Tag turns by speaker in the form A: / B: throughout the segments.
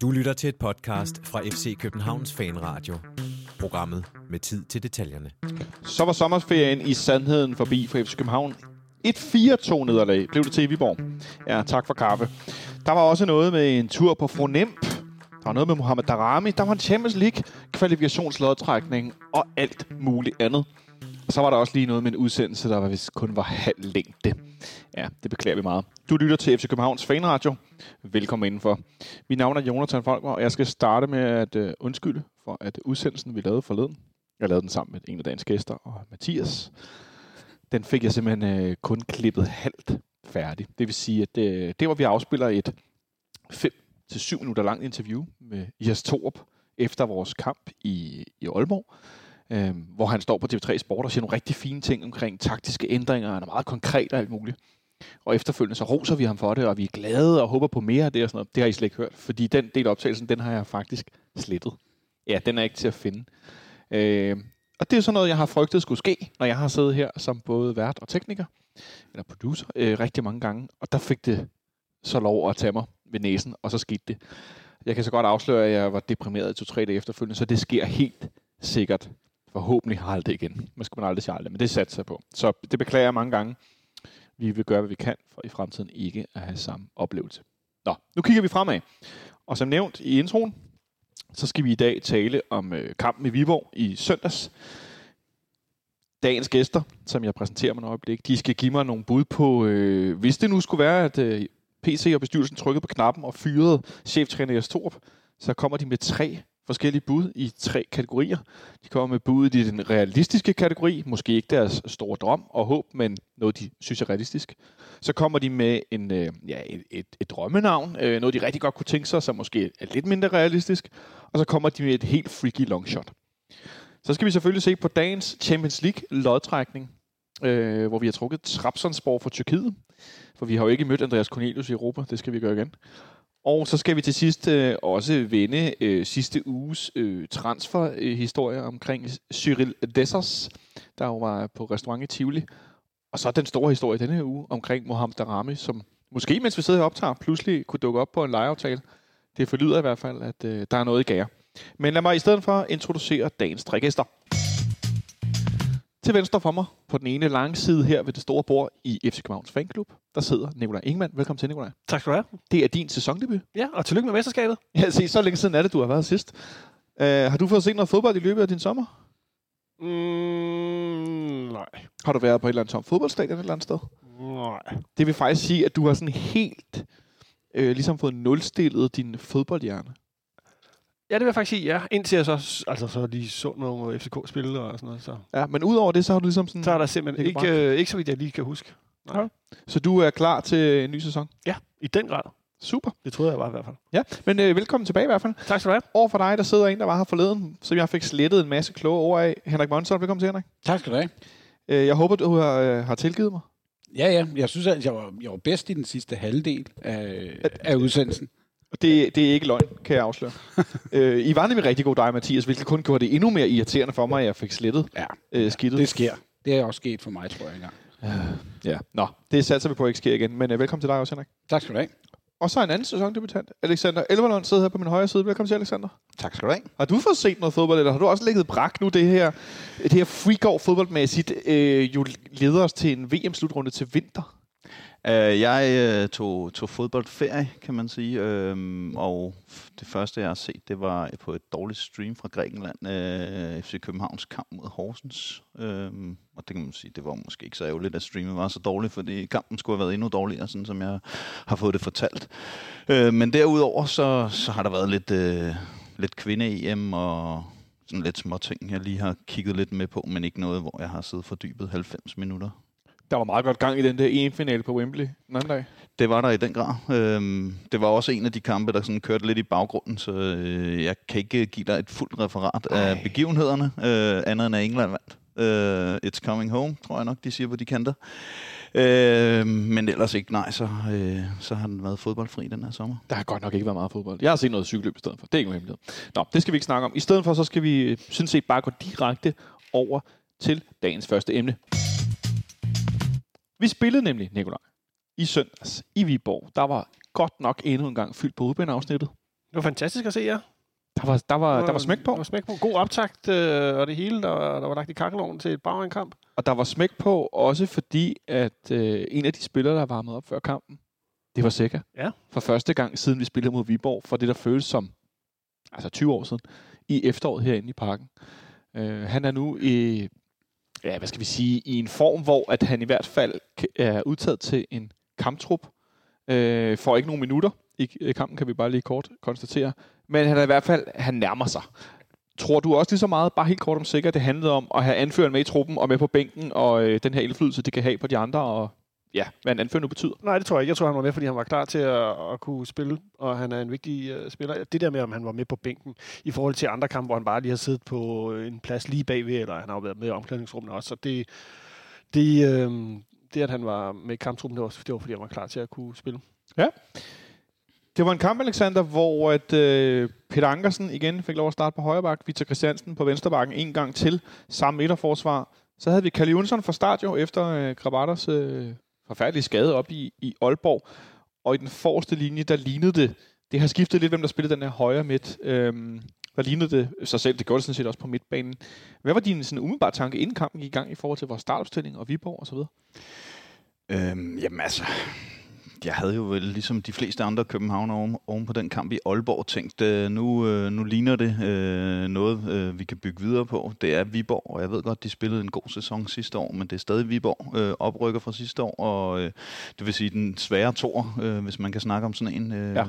A: Du lytter til et podcast fra FC Københavns Fanradio. Programmet med tid til detaljerne.
B: Så var sommerferien i sandheden forbi for FC København. Et 4-2 nederlag blev det til i Viborg. Ja, tak for kaffe. Der var også noget med en tur på Fronemp. Der var noget med Mohamed Darami. Der var en Champions League kvalifikationslodtrækning og alt muligt andet. Og så var der også lige noget med en udsendelse, der vist kun var halv længde. Ja, det beklager vi meget. Du lytter til FC Københavns Fanradio. Velkommen indenfor. Mit navn er Jonathan Folker, og jeg skal starte med at øh, undskylde for, at udsendelsen, vi lavede forleden, jeg lavede den sammen med en af dagens gæster, og Mathias, den fik jeg simpelthen øh, kun klippet halvt færdig. Det vil sige, at det, det var, vi afspiller et 5-7 minutter langt interview med Jes Torup efter vores kamp i, i Aalborg øh, hvor han står på TV3 Sport og siger nogle rigtig fine ting omkring taktiske ændringer, han er meget konkret og alt muligt. Og efterfølgende så roser vi ham for det, og vi er glade og håber på mere af det og sådan noget. Det har I slet ikke hørt, fordi den del af optagelsen, den har jeg faktisk slettet. Ja, den er ikke til at finde. Øh, og det er sådan noget, jeg har frygtet skulle ske, når jeg har siddet her som både vært og tekniker, eller producer, øh, rigtig mange gange. Og der fik det så lov at tage mig ved næsen, og så skete det. Jeg kan så godt afsløre, at jeg var deprimeret i to-tre dage efterfølgende, så det sker helt sikkert forhåbentlig har det igen. Man skal man aldrig sige aldrig, men det satser sig på. Så det beklager jeg mange gange. Vi vil gøre, hvad vi kan for i fremtiden ikke at have samme oplevelse. Nå, nu kigger vi fremad. Og som nævnt i introen, så skal vi i dag tale om øh, kampen i Viborg i søndags. Dagens gæster, som jeg præsenterer mig et øjeblik, de skal give mig nogle bud på, øh, hvis det nu skulle være, at øh, PC og bestyrelsen trykkede på knappen og fyrede cheftræner Jes Torp, så kommer de med tre forskellige bud i tre kategorier. De kommer med bud i den realistiske kategori, måske ikke deres store drøm og håb, men noget, de synes er realistisk. Så kommer de med en, øh, ja, et, et, et drømmenavn, øh, noget, de rigtig godt kunne tænke sig, som måske er lidt mindre realistisk. Og så kommer de med et helt freaky longshot. Så skal vi selvfølgelig se på dagens Champions League lodtrækning, øh, hvor vi har trukket Trabzonspor fra Tyrkiet. For vi har jo ikke mødt Andreas Cornelius i Europa, det skal vi gøre igen. Og så skal vi til sidst øh, også vende øh, sidste uges øh, transferhistorie øh, omkring Cyril Dessers, der jo var på restaurant i Tivoli. Og så den store historie denne uge omkring Mohamed Darami, som måske mens vi sidder og optager, pludselig kunne dukke op på en lejeaftale. Det forlyder i hvert fald, at øh, der er noget i gære. Men lad mig i stedet for introducere dagens tre gæster. Til venstre for mig, på den ene lange side her ved det store bord i FC Københavns Fanklub, der sidder Nikolaj Ingemann. Velkommen til, Nikolaj.
C: Tak skal du have.
B: Det er din sæsondebut.
C: Ja, og tillykke med mesterskabet.
B: Ja, se, så længe siden er det, du har været sidst. Uh, har du fået set noget fodbold i løbet af din sommer?
C: Mm, nej.
B: Har du været på et eller andet tom fodboldstadion et eller andet sted?
C: Nej.
B: Det vil faktisk sige, at du har sådan helt øh, ligesom fået nulstillet din fodboldhjerne.
C: Ja, det vil jeg faktisk sige, ja. Indtil jeg så, altså, så lige så nogle FCK-spillere og sådan noget. Så.
B: Ja, men udover det, så har du ligesom sådan...
C: Så er der simpelthen ikke, øh, ikke så vidt, jeg lige kan huske.
B: Nej. Ja. Så du er klar til en ny sæson?
C: Ja, i den grad.
B: Super.
C: Det troede jeg var i hvert fald.
B: Ja, men øh, velkommen tilbage i hvert fald.
C: Tak skal du have.
B: Over for dig, der sidder en, der var her forleden, som jeg fik slettet en masse kloge ord af. Henrik Monson, velkommen til, Henrik.
D: Tak skal du have.
B: Øh, jeg håber, du har, øh, har tilgivet mig.
D: Ja, ja. Jeg synes, at jeg var, jeg var bedst i den sidste halvdel af, af udsendelsen.
B: Det, det er ikke løgn, kan jeg afsløre. øh, I var nemlig rigtig god dig, Mathias, hvilket kun gjorde det endnu mere irriterende for mig, at jeg fik slettet
D: ja,
B: øh, skidtet.
D: Det sker. Det er også sket for mig, tror jeg engang.
B: Uh, ja, nå, det satser vi på at ikke sker igen. Men uh, velkommen til dig også, Henrik.
D: Tak skal du have.
B: Og så en anden sæsondebutant, Alexander Elverlund, sidder her på min højre side. Velkommen til, Alexander.
E: Tak skal du have.
B: Har du fået set noget fodbold, eller har du også lægget brak nu, det her, det her freak fodboldmæssigt, øh, jo leder os til en VM-slutrunde til vinter?
E: Uh, jeg uh, tog, tog fodboldferie, kan man sige, uh, og det første, jeg har set, det var på et dårligt stream fra Grækenland, øh, uh, FC Københavns kamp mod Horsens. Uh, og det kan man sige, det var måske ikke så ærgerligt, at streamet var så dårligt, fordi kampen skulle have været endnu dårligere, sådan som jeg har fået det fortalt. Uh, men derudover, så, så har der været lidt, uh, lidt kvinde-EM og sådan lidt små ting, jeg lige har kigget lidt med på, men ikke noget, hvor jeg har siddet fordybet 90 minutter
B: der var meget godt gang i den der EM-finale på Wembley den anden dag.
E: Det var der i den grad. Øhm, det var også en af de kampe, der sådan kørte lidt i baggrunden, så øh, jeg kan ikke give dig et fuldt referat Ej. af begivenhederne, øh, andet end at England vandt. Uh, it's coming home, tror jeg nok, de siger på de kanter. Uh, men ellers ikke, nej, så, uh, så har den været fodboldfri den her sommer.
B: Der har godt nok ikke været meget fodbold. Jeg har set noget cykelløb i stedet for. Det er ikke noget Nå, det skal vi ikke snakke om. I stedet for, så skal vi sådan set bare gå direkte over til dagens første emne. Vi spillede nemlig, Nikolaj, i søndags i Viborg, der var godt nok endnu en gang fyldt på udbaneafsnittet.
C: Det var fantastisk at se jer.
B: Der var, der var, der var smæk på.
C: Der var smæk på. God optakt øh, og det hele, der, var- der var lagt i kakkeloven til et bagrenkamp.
B: Og der var smæk på også fordi, at øh, en af de spillere, der varmede op før kampen, det var Sækker.
C: Ja.
B: For første gang siden vi spillede mod Viborg, for det der føles som, altså 20 år siden, i efteråret herinde i parken. Øh, han er nu i, ja, hvad skal vi sige, i en form, hvor at han i hvert fald er udtaget til en kamptrup. Øh, får ikke nogen minutter i i kampen, kan vi bare lige kort konstatere. Men han er i hvert fald, han nærmer sig. Tror du også lige så meget, bare helt kort om sikkert, det handlede om at have anføreren med i truppen og med på bænken, og øh, den her indflydelse, det kan have på de andre, og ja, hvad en anfører nu betyder?
C: Nej, det tror jeg ikke. Jeg tror, han var med, fordi han var klar til at, at kunne spille, og han er en vigtig uh, spiller. Det der med, om han var med på bænken i forhold til andre kampe, hvor han bare lige har siddet på en plads lige bagved, eller han har jo været med i omklædningsrummet også. Så det, det, øh, det, at han var med i kamptruppen, det var, det var, fordi han var klar til at kunne spille.
B: Det var en kamp, Alexander, hvor at, øh, Peter Ankersen igen fik lov at starte på højre bak, Victor Christiansen på venstre bakken en gang til, samme midterforsvar. Så havde vi Kalle Jonsson fra start jo, efter øh, Krabatters øh, forfærdelig skade op i, i Aalborg. Og i den forreste linje, der lignede det, det har skiftet lidt, hvem der spillede den her højre midt. Øhm, der lignede det sig selv, det gjorde det sådan set også på midtbanen. Hvad var din sådan, umiddelbare tanke, inden kampen gik i gang i forhold til vores startopstilling og Viborg osv.?
E: Øhm, jamen altså, jeg havde jo vel ligesom de fleste andre København oven, oven på den kamp i Aalborg tænkt, øh, nu, øh, nu ligner det øh, noget, øh, vi kan bygge videre på. Det er Viborg, og jeg ved godt, de spillede en god sæson sidste år, men det er stadig Viborg, øh, oprykker fra sidste år, og øh, det vil sige den svære tor, øh, hvis man kan snakke om sådan en. Øh,
B: Ja.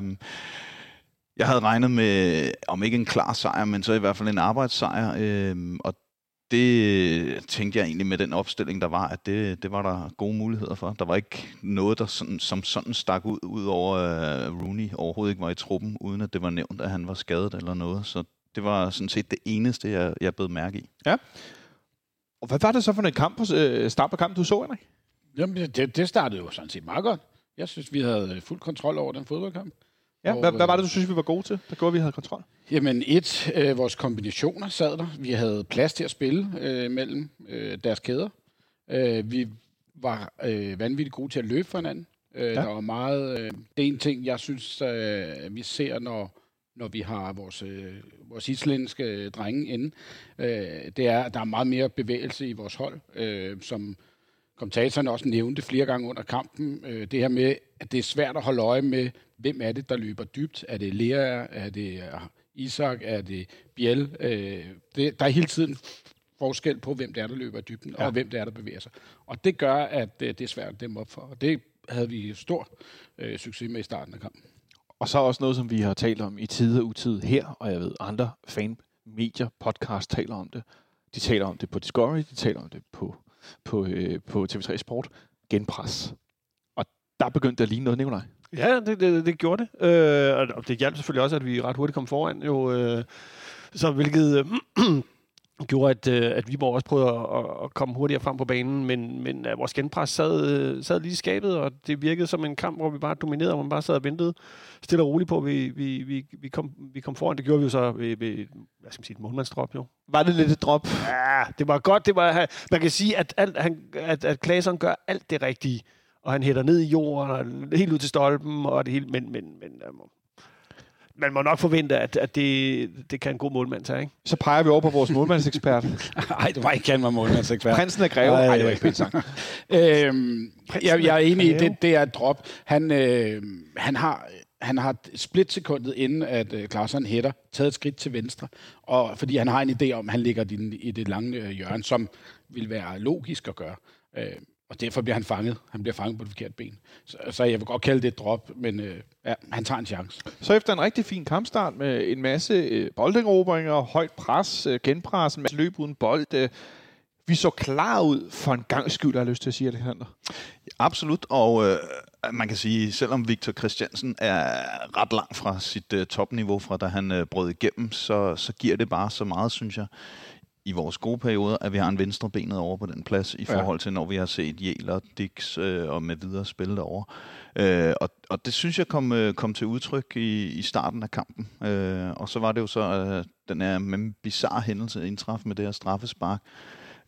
E: Jeg havde regnet med, om ikke en klar sejr, men så i hvert fald en arbejdssejr, øh, og det tænkte jeg egentlig med den opstilling, der var, at det, det var der gode muligheder for. Der var ikke noget, der sådan, som sådan stak ud, ud over uh, Rooney overhovedet ikke var i truppen, uden at det var nævnt, at han var skadet eller noget. Så det var sådan set det eneste, jeg, jeg blev mærke i.
B: Og hvad var det så for en kamp på, øh, start på kampen, du så, Henrik?
D: Jamen, det, det startede jo sådan set meget godt. Jeg synes, vi havde fuld kontrol over den fodboldkamp.
B: Ja,
D: Og,
B: hvad, hvad var det, du synes, vi var gode til? Der gjorde, at vi havde kontrol.
D: Jamen et, øh, vores kombinationer sad der. Vi havde plads til at spille øh, mellem øh, deres kæder. Øh, vi var øh, vanvittigt gode til at løbe for hinanden. Øh,
B: ja.
D: Der var meget... Øh, det er en ting, jeg synes, øh, vi ser, når, når vi har vores, øh, vores islandske drenge inde. Øh, det er, at der er meget mere bevægelse i vores hold, øh, som kommentatoren også nævnte flere gange under kampen. Øh, det her med, at det er svært at holde øje med, hvem er det, der løber dybt. Er det Lea? Er det øh, Isak? Er det Biel? Øh, det, der er hele tiden forskel på, hvem det er, der løber i dybden, ja. og hvem det er, der bevæger sig. Og det gør, at øh, det er svært at dæmme op for. Og det havde vi stor øh, succes med i starten af kampen.
B: Og så også noget, som vi har talt om i tid og utid her, og jeg ved, andre fan-medier, podcast taler om det. De taler om det på Discovery, de taler om det på, på, øh, på TV3 Sport. Genpres. Og der begyndte det at ligne noget, Nikolaj.
C: Ja, det, det, det gjorde det. Øh, og det hjalp selvfølgelig også, at vi ret hurtigt kom foran. Jo, øh, så hvilket øh, gjorde, at, øh, at Viborg også prøvede at, at, komme hurtigere frem på banen. Men, men øh, vores genpres sad, øh, sad lige i skabet, og det virkede som en kamp, hvor vi bare dominerede, hvor man bare sad og ventede stille og roligt på, at vi, vi, vi, vi, kom, vi kom foran. Det gjorde vi jo så ved, ved hvad skal man sige, et målmandsdrop jo.
B: Var det lidt et drop?
C: Ja, det var godt. Det var, man kan sige, at, alt, han, at, at Claesson gør alt det rigtige. Og han hætter ned i jorden, og helt ud til stolpen, og det hele. Men, men, men øh, man må nok forvente, at, at det, det kan en god målmand tage, ikke?
B: Så peger vi over på vores målmandsekspert.
D: Nej, det var ikke han var målmandsekspert.
B: Prinsen af Greve.
D: Ej,
B: Nej, det var ikke pænt sagt.
D: øhm, jeg, jeg er enig i, det, det er et drop. Han, øh, han har han har et splitsekundet inden, at øh, Klaarsson hætter, taget et skridt til venstre, og fordi han har en idé om, at han ligger i det lange øh, hjørne, som vil være logisk at gøre. Øh, og derfor bliver han fanget. Han bliver fanget på det forkerte ben. Så, så jeg vil godt kalde det et drop, men øh, ja, han tager en chance.
B: Så efter en rigtig fin kampstart med en masse øh, bolderobringer, højt pres, øh, genpres, en masse løb uden bold. Øh, vi så klar ud for en gang skyld, har jeg lyst til at sige, Alexander.
E: Absolut, og øh, man kan sige, selvom Victor Christiansen er ret langt fra sit øh, topniveau, fra da han øh, brød igennem, så, så giver det bare så meget, synes jeg, i vores gode perioder, at vi har en venstre benet over på den plads, i forhold til, når vi har set Jæler, Dix øh, og med videre spille derovre. Øh, og, og det synes jeg kom, øh, kom til udtryk i, i starten af kampen. Øh, og så var det jo så, øh, den her bizarre hændelse indtraf med det her straffespark,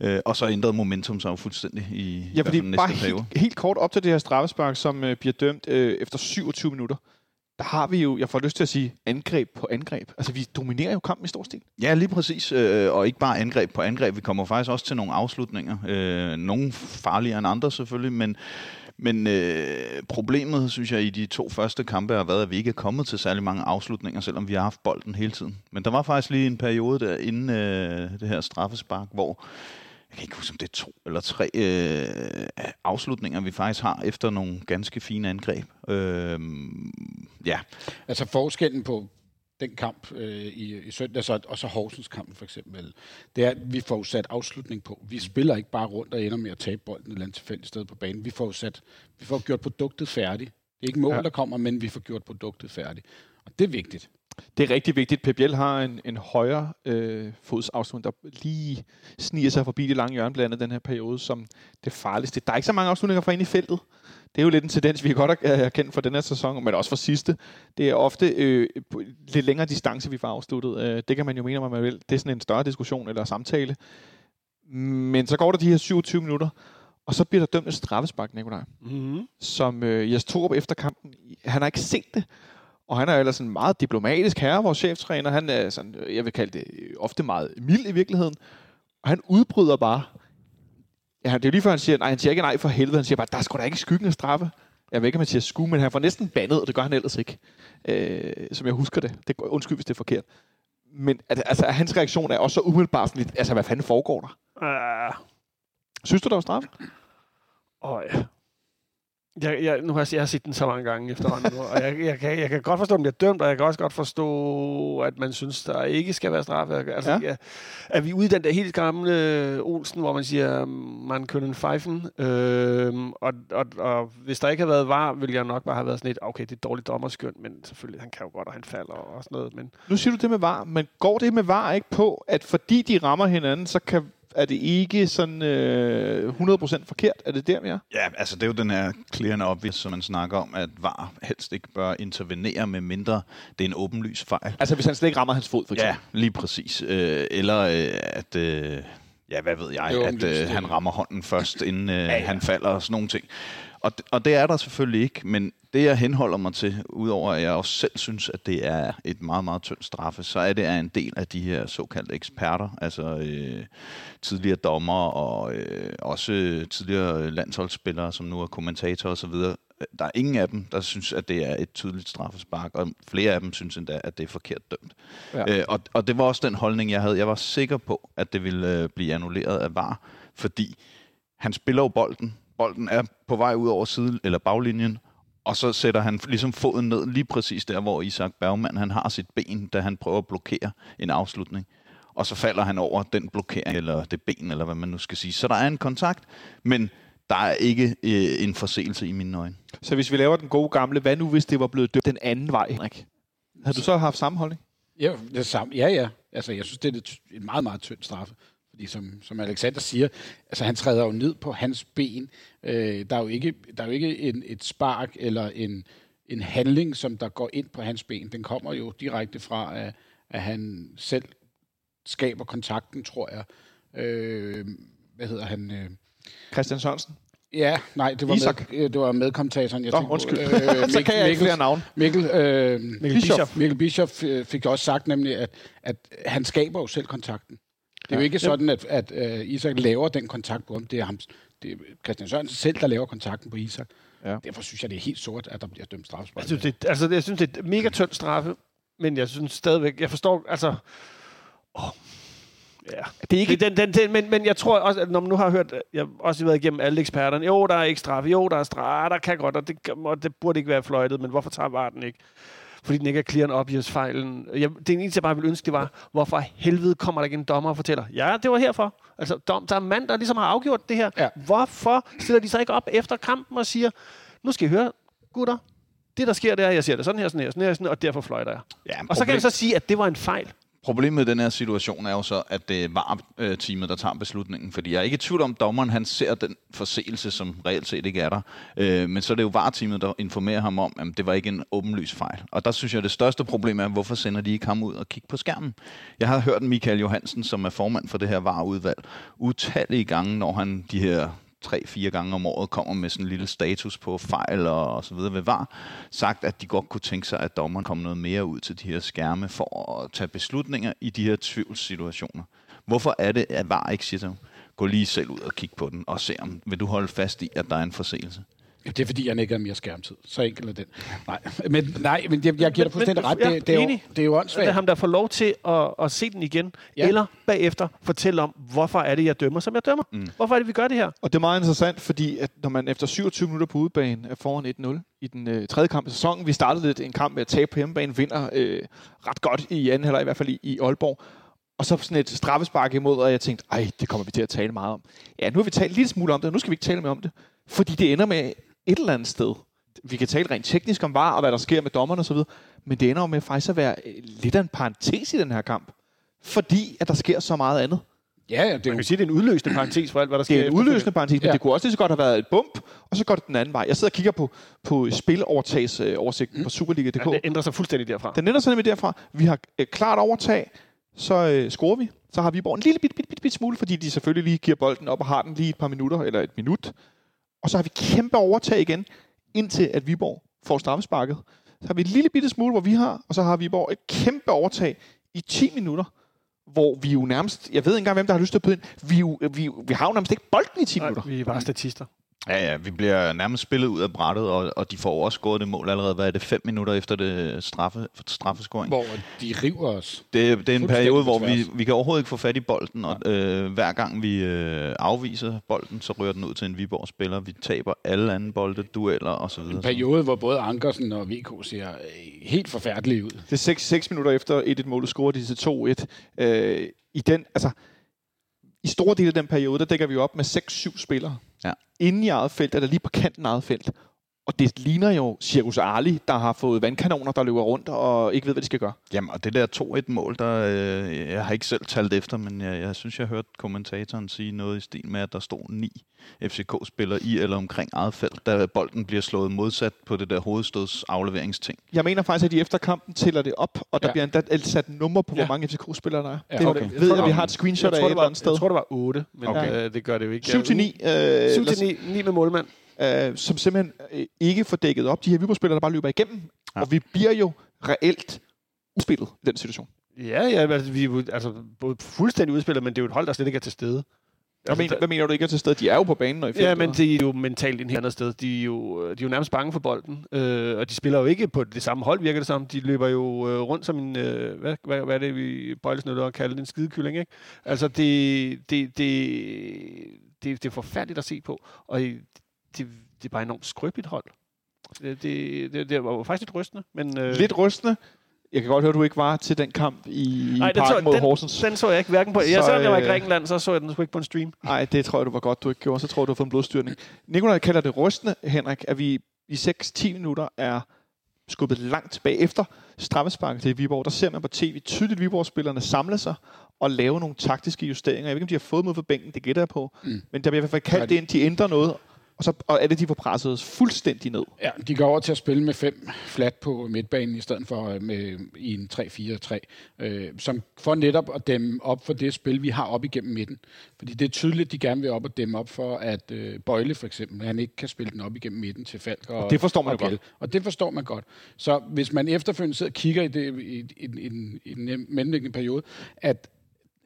E: Øh, og så ændrede momentum sig jo fuldstændig i
B: Ja,
E: i hvert
B: fordi
E: fald
B: bare
E: næste periode.
B: helt, helt kort op til det her straffespark, som øh, bliver dømt øh, efter 27 minutter, der har vi jo, jeg får lyst til at sige, angreb på angreb. Altså, vi dominerer jo kampen i stor stil.
E: Ja, lige præcis. Øh, og ikke bare angreb på angreb. Vi kommer faktisk også til nogle afslutninger. Øh, nogle farligere end andre selvfølgelig, men, men øh, problemet, synes jeg, i de to første kampe har været, at vi ikke er kommet til særlig mange afslutninger, selvom vi har haft bolden hele tiden. Men der var faktisk lige en periode der inden øh, det her straffespark, hvor jeg kan ikke huske, om det er to eller tre øh, afslutninger, vi faktisk har efter nogle ganske fine angreb. Øh, ja,
D: Altså forskellen på den kamp øh, i, i søndags og, så Horsens kampen for eksempel, det er, at vi får sat afslutning på. Vi spiller ikke bare rundt og ender med at tabe bolden et eller andet tilfældigt sted på banen. Vi får sat, vi får gjort produktet færdigt. Det er ikke mål,
B: ja.
D: der kommer, men vi får gjort produktet færdigt. Og det er vigtigt.
B: Det er rigtig vigtigt. Pep Biel har en, en højre øh, fodsafslutning, der lige sniger sig forbi det lange hjørne, blandt andet den her periode, som det farligste. Der er ikke så mange afslutninger fra ind i feltet. Det er jo lidt en tendens, vi godt har har kendt for den her sæson, men også for sidste. Det er ofte øh, lidt længere distance, vi får afsluttet. Øh, det kan man jo mene, om man vil. Det er sådan en større diskussion eller samtale. Men så går der de her 27 minutter, og så bliver der dømt et straffespark, Nikolaj
C: Mm-hmm.
B: som øh, Jes Torup efter kampen, han har ikke set det. Og han er ellers en meget diplomatisk herre, vores cheftræner. Han er sådan, øh, jeg vil kalde det, øh, ofte meget mild i virkeligheden. Og han udbryder bare. Ja, det er lige før, han siger, nej, han siger ikke nej for helvede. Han siger bare, der er sgu da ikke skyggen af straffe. Jeg ved ikke, om han siger sku, men han får næsten bandet, og det gør han ellers ikke. Øh, som jeg husker det. det. Undskyld, hvis det er forkert. Men at, altså, hans reaktion er også så umiddelbart sådan lidt, altså, hvad fanden foregår der?
C: Uh,
B: Synes du, der var straffe?
C: og ja. Jeg, jeg, nu har jeg, jeg har set den så mange gange efterhånden, nu, og jeg, jeg, kan, jeg kan godt forstå, at den bliver dømt, og jeg kan også godt forstå, at man synes, der ikke skal være straffe. Altså,
B: Ja.
C: ja. er vi ude i den der helt gamle Olsen, hvor man siger, man kønner fejfen, øhm, og, og, og, hvis der ikke havde været var, ville jeg nok bare have været sådan lidt, okay, det er et dårligt dommerskøn, men selvfølgelig, han kan jo godt, og han falder og sådan noget, men
B: Nu siger du det med var, men går det med var ikke på, at fordi de rammer hinanden, så kan, er det ikke sådan øh, 100% forkert? Er det der, vi er?
E: Ja, altså det er jo den her clear obvious, som man snakker om, at VAR helst ikke bør intervenere, med mindre det er en åbenlys fejl.
B: Altså hvis han slet ikke rammer hans fod, for
E: Ja,
B: eksempel.
E: lige præcis. Øh, eller øh, at, øh, ja, hvad ved jeg, at øh, han rammer hånden først, inden øh, ja,
B: ja.
E: ja. han falder og sådan nogle ting. Og, og det er der selvfølgelig ikke, men det jeg henholder mig til, udover at jeg også selv synes, at det er et meget, meget tyndt straffe, så er det er en del af de her såkaldte eksperter, altså øh, tidligere dommer og øh, også tidligere landsholdsspillere, som nu er kommentatorer osv., der er ingen af dem, der synes, at det er et tydeligt straffespark, og flere af dem synes endda, at det er forkert dømt.
B: Ja.
E: Øh, og, og det var også den holdning, jeg havde. Jeg var sikker på, at det ville øh, blive annulleret af VAR, fordi han spiller jo bolden. Bolden er på vej ud over side eller baglinjen, og så sætter han ligesom foden ned lige præcis der, hvor Isak Bergman han har sit ben, da han prøver at blokere en afslutning. Og så falder han over den blokering, eller det ben, eller hvad man nu skal sige. Så der er en kontakt, men der er ikke øh, en forseelse i mine øjne.
B: Så hvis vi laver den gode gamle, hvad nu hvis det var blevet dømt den anden vej, Henrik? Har du så haft samme holdning?
D: Ja, det samme. Ja, ja. Altså, jeg synes, det er et, et meget, meget tyndt straffe. Fordi som, Alexander siger, altså han træder jo ned på hans ben. Øh, der er jo ikke, der er jo ikke en, et spark eller en, en handling, som der går ind på hans ben. Den kommer jo direkte fra, at, at han selv skaber kontakten, tror jeg. Øh, hvad hedder han? Øh,
B: Christian Sørensen?
D: ja, nej, det var,
B: Isak.
D: med, øh, det var medkommentatoren. Jeg
B: Nå,
D: tænkte
B: undskyld.
D: Øh,
B: så kan jeg ikke flere navne.
D: Mikkel, øh,
C: Mikkel Bischoff.
D: Mikkel Bischoff øh, fik også sagt nemlig, at, at han skaber jo selv kontakten. Det er jo ikke sådan, at, at uh, Isak laver den kontakt på ham. Det er, ham, det er Christian Sørensen selv, der laver kontakten på Isak.
B: Ja.
D: Derfor synes jeg, det er helt sort, at der bliver dømt straffespark.
C: Synes, det, altså, jeg synes, det er mega tyndt straffe, men jeg synes stadigvæk, jeg forstår, altså... Åh, ja.
B: Det er ikke
C: den, den, den, men, men jeg tror også, at når man nu har hørt, jeg har også været igennem alle eksperterne, jo, der er ikke straffe, jo, der er straffe, ah, der kan godt, og det, og det burde ikke være fløjtet, men hvorfor tager VAR den ikke? Fordi den ikke er clear and obvious fejlen. Jeg, det eneste, jeg bare ville ønske, det var, hvorfor helvede kommer der ikke en dommer og fortæller, ja, det var herfor. Altså, dom, der er mand, der ligesom har afgjort det her.
D: Ja.
C: Hvorfor stiller de sig ikke op efter kampen og siger, nu skal I høre, gutter, det der sker, det er, at jeg siger det sådan her, sådan her, sådan her, sådan her og derfor fløjter jeg.
E: Ja,
C: Og så kan jeg så sige, at det var en fejl.
E: Problemet med den her situation er jo så, at det var teamet der tager beslutningen. Fordi jeg er ikke i tvivl om, at dommeren han ser den forseelse, som reelt set ikke er der. Øh, men så er det jo var-teamet, der informerer ham om, at det var ikke en åbenlys fejl. Og der synes jeg, at det største problem er, hvorfor sender de ikke ham ud og kigge på skærmen? Jeg har hørt Michael Johansen, som er formand for det her var-udvalg, utallige gange, når han de her tre-fire gange om året kommer med sådan en lille status på fejl og, og så videre ved VAR, sagt, at de godt kunne tænke sig, at dommeren kom noget mere ud til de her skærme for at tage beslutninger i de her tvivlssituationer. Hvorfor er det, at VAR ikke siger til gå lige selv ud og kig på den og se, om vil du holde fast i, at der er en forseelse?
D: Det er fordi, jeg ikke har mere skærmtid. Så enkelt er den. Nej, men, nej, men jeg, jeg giver dig fuldstændig ret. Det, det, er jo, det er jo åndssvagt.
C: Det er ham, der får lov til at, at se den igen, ja. eller bagefter fortælle om, hvorfor er det, jeg dømmer, som jeg dømmer. Mm. Hvorfor er det, vi gør det her?
B: Og det er meget interessant, fordi at når man efter 27 minutter på udebane er foran 1-0 i den øh, tredje kamp i sæsonen, vi startede lidt en kamp med at tabe på hjemmebane, vinder øh, ret godt i anden eller i hvert fald i, i Aalborg. Og så sådan et straffespark imod, og jeg tænkte, ej, det kommer vi til at tale meget om. Ja, nu har vi talt lidt smule om det, og nu skal vi ikke tale mere om det. Fordi det ender med et eller andet sted. Vi kan tale rent teknisk om var og hvad der sker med dommerne osv., men det ender jo med faktisk at være øh, lidt af en parentes i den her kamp. Fordi at der sker så meget andet.
C: Ja, det er Man kan sige, at det er en udløsende parentes for alt, hvad der sker.
B: Det er en udløsende parentes, men ja. det kunne også lige så godt have været et bump, og så går det den anden vej. Jeg sidder og kigger på, på spilovertagsoversigten mm. på Superliga.dk. Ja,
C: det ændrer sig fuldstændig derfra.
B: Den ændrer sig nemlig derfra. Vi har et klart overtag, så øh, scorer vi. Så har vi Viborg en lille bit, bit, bit, bit smule, fordi de selvfølgelig lige giver bolden op og har den lige et par minutter, eller et minut. Og så har vi kæmpe overtag igen, indtil at Viborg får straffesparket. Så har vi et lille bitte smule, hvor vi har, og så har Viborg et kæmpe overtag i 10 minutter, hvor vi jo nærmest, jeg ved ikke engang, hvem der har lyst til at byde ind, vi, jo, vi, vi har jo nærmest ikke bolden i 10 minutter.
C: vi er bare statister.
E: Ja, ja, vi bliver nærmest spillet ud af brættet, og, og de får også scoret det mål allerede, hvad er det, fem minutter efter det straffe, straffescoring.
D: Hvor de river os.
E: Det, det er en periode, hvor vi, vi kan overhovedet ikke få fat i bolden, og øh, hver gang vi øh, afviser bolden, så rører den ud til en Viborg-spiller. Vi taber alle andre bolde, dueller og så videre.
D: En periode, hvor både Ankersen og VK ser øh, helt forfærdelige ud.
B: Det er 6, 6 minutter efter 1-1-målet scorer de til 2-1. Øh, I den, altså, i store dele af den periode, der dækker vi op med 6-7 spillere. Ja. Inden i eget felt, eller lige på kanten af eget felt. Og det ligner jo Circus Ali, der har fået vandkanoner, der løber rundt og ikke ved, hvad de skal gøre.
E: Jamen, og det der 2-1-mål, der, øh, jeg har ikke selv talt efter, men jeg, jeg synes, jeg har hørt kommentatoren sige noget i stil med, at der stod ni FCK-spillere i eller omkring eget felt, da bolden bliver slået modsat på det der hovedstøds afleveringsting.
B: Jeg mener faktisk, at de efter kampen tæller det op, og der ja. bliver endda sat nummer på, ja. hvor mange FCK-spillere der er. Ja, det okay. jeg ved jeg, at vi har et screenshot af et eller andet sted.
C: Jeg tror, det var 8, men okay. øh, det gør det jo ikke.
B: 7 til 9.
C: Øh, 7 til 9, 9 med målmand
B: øh, som simpelthen øh, ikke får dækket op de her Viborg-spillere, der bare løber igennem. Ja. Og vi bliver jo reelt udspillet i den situation.
C: Ja, ja, altså, vi er altså, både fuldstændig udspillet, men det er jo et hold, der slet ikke er til stede.
B: Hvad, altså, mener, hvad mener du ikke er til stede? De er jo på banen. Og
C: i ja, men de er jo mentalt et andet sted. De er jo, de er jo nærmest bange for bolden, øh, og de spiller jo ikke på det samme hold, virker det som. De løber jo øh, rundt som en, øh, hvad, hvad, hvad er det, vi bøjlesnødder og kalder det, en skidekylling, ikke? Altså, det, det, det, det, det er forfærdeligt at se på, og det, det er bare enormt skrøbeligt hold. Det, det, det, det var faktisk lidt rystende. Men, øh...
B: Lidt rystende? Jeg kan godt høre, at du ikke var til den kamp i Nej, parken mod
C: den,
B: Horsens.
C: den så jeg ikke hverken på. Så, jeg så, jeg var i øh, Grækenland, så så jeg den ikke på en stream.
B: Nej, det tror jeg, du var godt, du ikke gjorde. Så tror jeg, du har fået en blodstyrning. Nikolaj kalder det rystende, Henrik, at vi i 6-10 minutter er skubbet langt tilbage efter straffesparket til Viborg. Der ser man på tv tydeligt, Viborg-spillerne samle sig og lave nogle taktiske justeringer. Jeg ved ikke, om de har fået mod for bænken, det gætter jeg på. Mm. Men der bliver i hvert fald kaldt det ind, de ændrer noget, og så og er det, de får presset fuldstændig ned.
D: Ja, de går over til at spille med fem flat på midtbanen, i stedet for øh, med, i en 3-4-3, øh, som for netop at dæmme op for det spil, vi har op igennem midten. Fordi det er tydeligt, de gerne vil op og dæmme op for, at øh, Bøjle for eksempel, han ikke kan spille den op igennem midten til Falk og,
B: og det forstår man
D: og
B: godt.
D: Og det forstår man godt. Så hvis man efterfølgende sidder og kigger i, det, i, i, i, i en mellemliggende periode, at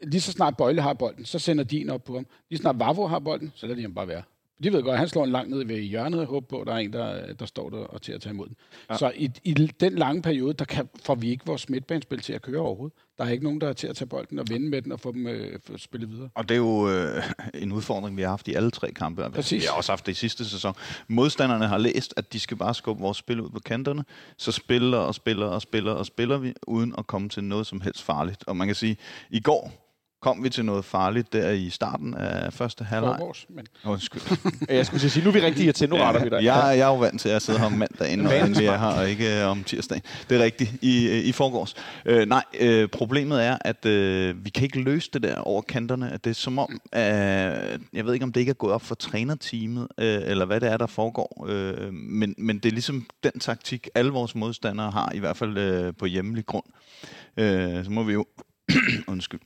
D: lige så snart Bøjle har bolden, så sender de en op på ham. Lige så snart Vavo har bolden, så lader de ham bare være. De ved godt, han slår en lang ned ved hjørnet og håber på, at der er en, der, der står der og til at tage imod den. Ja. Så i, i den lange periode, der kan, får vi ikke vores midtbanespil til at køre overhovedet. Der er ikke nogen, der er til at tage bolden og vende med den og få dem øh, for at spille videre.
E: Og det er jo øh, en udfordring, vi har haft i alle tre kampe. Præcis. Vi har også haft det i sidste sæson. Modstanderne har læst, at de skal bare skubbe vores spil ud på kanterne. Så spiller og spiller og spiller og spiller vi, uden at komme til noget som helst farligt. Og man kan sige, i går kom vi til noget farligt der i starten af første halvleg.
D: Forgårs, men
E: Undskyld.
B: Jeg skulle sige, nu er vi rigtig irriterende. Nu retter vi dig.
E: jeg, jeg er jo vant til at sidde her om mandagen, og vi er her, og ikke øh, om tirsdagen. Det er rigtigt, i, øh, i forgårs. Øh, nej, øh, problemet er, at øh, vi kan ikke løse det der over kanterne. At det er som om, øh, jeg ved ikke, om det ikke er gået op for trænerteamet, øh, eller hvad det er, der foregår. Øh, men, men det er ligesom den taktik, alle vores modstandere har, i hvert fald øh, på hjemmelig grund. Øh, så må vi jo... undskyld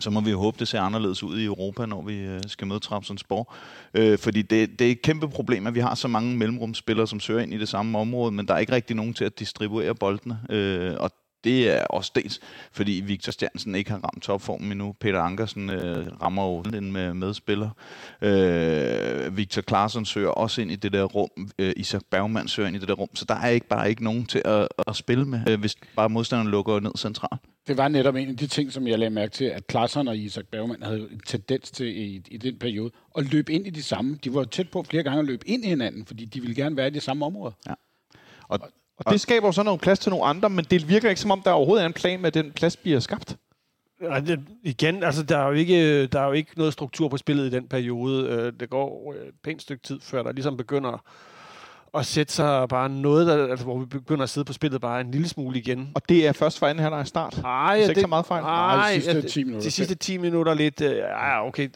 E: så må vi jo håbe, det ser anderledes ud i Europa, når vi øh, skal møde Trabzonsborg. Øh, fordi det, det er et kæmpe problem, at vi har så mange mellemrumsspillere, som søger ind i det samme område, men der er ikke rigtig nogen til at distribuere boldene. Øh, og det er også dels, fordi Victor Stjernsen ikke har ramt topformen endnu. Peter Ankersen øh, rammer jo en med medspiller. Øh, Victor Klaarsson søger også ind i det der rum. Øh, Isak Bergman søger ind i det der rum. Så der er ikke bare ikke nogen til at, at spille med, øh, hvis bare modstanderen lukker ned centralt.
D: det var netop en af de ting, som jeg lagde mærke til, at Klaassen og Isak Bergman havde en tendens til i, i den periode at løbe ind i de samme. De var tæt på flere gange at løbe ind i hinanden, fordi de ville gerne være i det samme område.
E: Og,
B: Og det skaber jo så noget plads til nogle andre, men det virker ikke som om, der overhovedet er en plan med, at den plads bliver skabt.
C: Ja, det, igen, altså der er, jo ikke, der er jo ikke noget struktur på spillet i den periode. Øh, Det går øh, et pænt stykke tid, før der ligesom begynder at sætte sig bare noget, der, altså, hvor vi begynder at sidde på spillet bare en lille smule igen.
B: Og det er først for anden halvleg start.
C: Ej,
B: Hvis jeg ikke tager meget fejl.
D: Nej, de sidste
C: ja,
D: 10 minutter.
C: De sidste 10 minutter lidt, øh, ja, okay.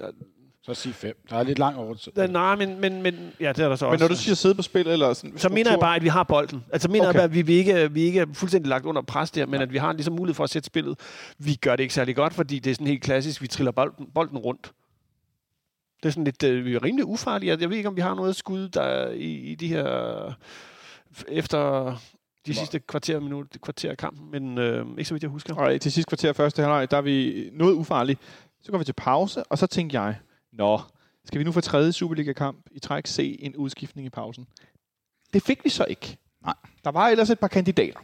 D: Så sig fem. Der er lidt lang over tid.
C: der, nej, men, men, men, ja, det er der så
B: Men
C: også.
B: når du siger sidde på spil, eller sådan...
C: så mener jeg bare, at vi har bolden. Altså mener
B: Okay.
C: jeg bare, at vi, vi, ikke, vi ikke er fuldstændig lagt under pres der, men at vi har ligesom mulighed for at sætte spillet. Vi gør det ikke særlig godt, fordi det er sådan helt klassisk, vi triller bolden, bolden rundt. Det er sådan lidt, øh, vi er rimelig ufarlige. Jeg ved ikke, om vi har noget skud der i, i de her, efter de sidste kvarter, minut, kvarter af kampen, men øh, ikke så vidt jeg husker.
B: Og til sidste kvarter første halvleg, der er vi noget ufarlige. Så går vi til pause, og så tænker jeg, nå, skal vi nu for tredje Superliga-kamp i træk se en udskiftning i pausen? Det fik vi så ikke.
E: Nej.
B: Der var ellers et par kandidater.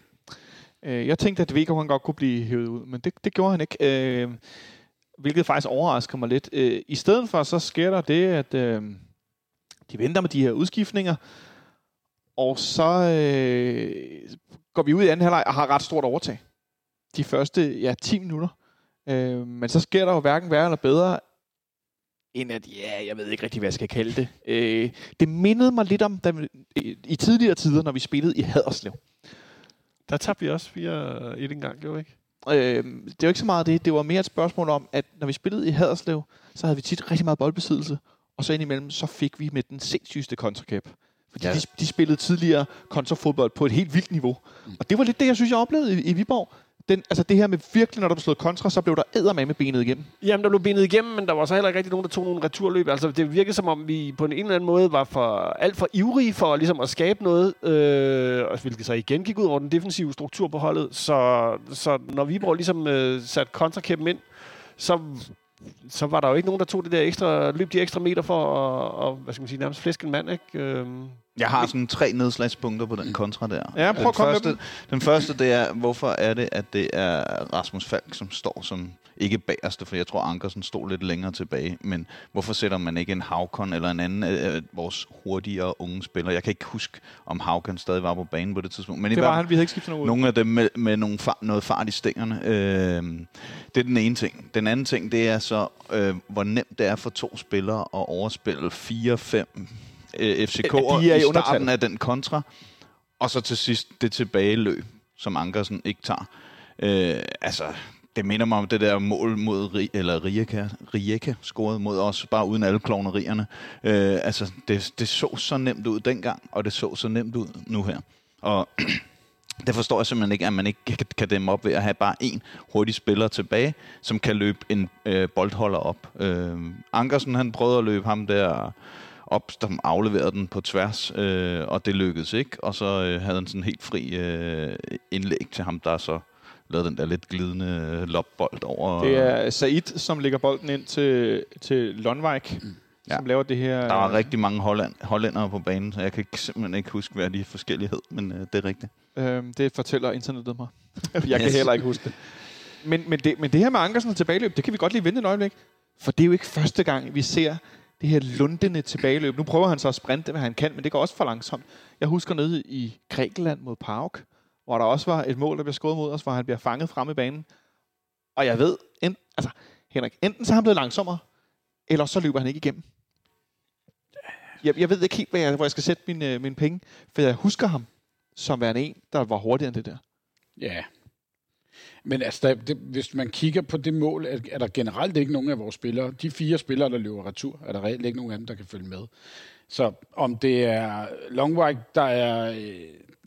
B: Øh, Jeg tænkte, at han godt kunne blive hævet ud, men det, det gjorde han ikke. Øh, Hvilket faktisk overrasker mig lidt. Øh, I stedet for, så sker der det, at de venter med de her udskiftninger, og så går vi ud i anden halvleg og har ret stort overtag. De første ja, 10 minutter. Øh, men så sker der jo hverken værre eller bedre, end at, ja, jeg ved ikke rigtig, hvad jeg skal kalde det. Øh, det mindede mig lidt om, da vi, i, tidligere tider, når vi spillede i Haderslev.
C: Der tabte vi også 4-1 engang, gjorde vi ikke?
B: Øh, det var ikke så meget det. Det var mere et spørgsmål om, at når vi spillede i Haderslev, så havde vi tit rigtig meget boldbesiddelse. Og så indimellem, så fik vi med den sindssygste kontrakap. Fordi
E: Ja.
B: de, de spillede tidligere kontrafodbold på et helt vildt niveau. Og det var lidt det, jeg synes, jeg oplevede i, i Viborg. Den, altså det her med virkelig, når der blev slået kontra, så blev der med benet igennem.
C: Jamen, der blev benet igennem, men der var så heller ikke rigtig nogen, der tog nogle returløb. Altså, det virkede som om, vi på en eller anden måde var for, alt for ivrige for ligesom at skabe noget, øh, og hvilket så igen gik ud over den defensive struktur på holdet. Så, så når Viborg ligesom øh, satte kontrakæppen ind, så, så var der jo ikke nogen, der tog det der ekstra, løb de ekstra meter for at, og, hvad skal man sige, nærmest flæske en mand, ikke? Øh,
E: jeg har sådan tre nedslagspunkter på den kontra der.
B: Ja, prøv
E: den
B: at komme med
E: første,
B: dem.
E: Den første, det er, hvorfor er det, at det er Rasmus Falk, som står som, ikke bagerste, for jeg tror, Ankersen stod lidt længere tilbage, men hvorfor sætter man ikke en Havkon eller en anden af øh, vores hurtigere unge spillere? Jeg kan ikke huske, om Havkon stadig var på banen på det tidspunkt. Men
B: Det var han, vi havde ikke skiftet noget ud.
E: nogle af dem med, med nogle far, noget fart i stængerne. Øh, det er den ene ting. Den anden ting, det er så, øh, hvor nemt det er for to spillere at overspille 4-5 øh, FCK'er
B: er i
E: i starten af den kontra, og så til sidst det tilbageløb, som Ankersen ikke tager. Øh, altså, det minder mig om det der mål mod eller Rijeka, Rijeka scorede mod os, bare uden alle klovnerierne. Øh, altså, det, det så så nemt ud dengang, og det så så nemt ud nu her. Og det forstår jeg simpelthen ikke, at man ikke kan- kan dæmme op ved at have bare en hurtig spiller tilbage, som kan løbe en øh, boldholder op. Øh, Ankersen, han prøvede at løbe ham der op, som afleverede den på tværs, øh, og det lykkedes ikke. Og så øh, havde han sådan en helt fri øh, indlæg til ham, der så lavede den der lidt glidende lopbold over.
B: Det er Said, som lægger bolden ind til, til Lundvik,
E: Ja.
B: ja. som laver det her...
E: Der var rigtig mange holland, hollændere på banen, så jeg kan ikke, simpelthen ikke huske, hvad de forskellige hed, men øh, det er rigtigt.
B: Øhm, det fortæller internettet mig. jeg kan
E: Yes.
B: heller ikke huske det. Men, men det. men det her med Ankersen og tilbageløb, det kan vi godt lige vente et øjeblik. For det er jo ikke første gang, vi ser det her lundende tilbageløb. Nu prøver han så at sprinte, hvad han kan, men det går også for langsomt. Jeg husker nede i Grækenland mod Park, hvor der også var et mål, der bliver skåret mod os, hvor han bliver fanget frem i banen. Og jeg ved, en, altså, Henrik, enten så er han blevet langsommere, eller så løber han ikke igennem. Jeg, jeg ved ikke helt, hvad jeg, hvor jeg skal sætte mine, øh, mine penge, for jeg husker ham som værende en, der var hurtigere end det der.
D: Ja. Men altså, der, det, hvis man kigger på det mål, er, er der generelt ikke nogen af vores spillere. De fire spillere, der løber retur, er der reelt ikke nogen af dem, der kan følge med. Så om det er Longwijk, der er, øh,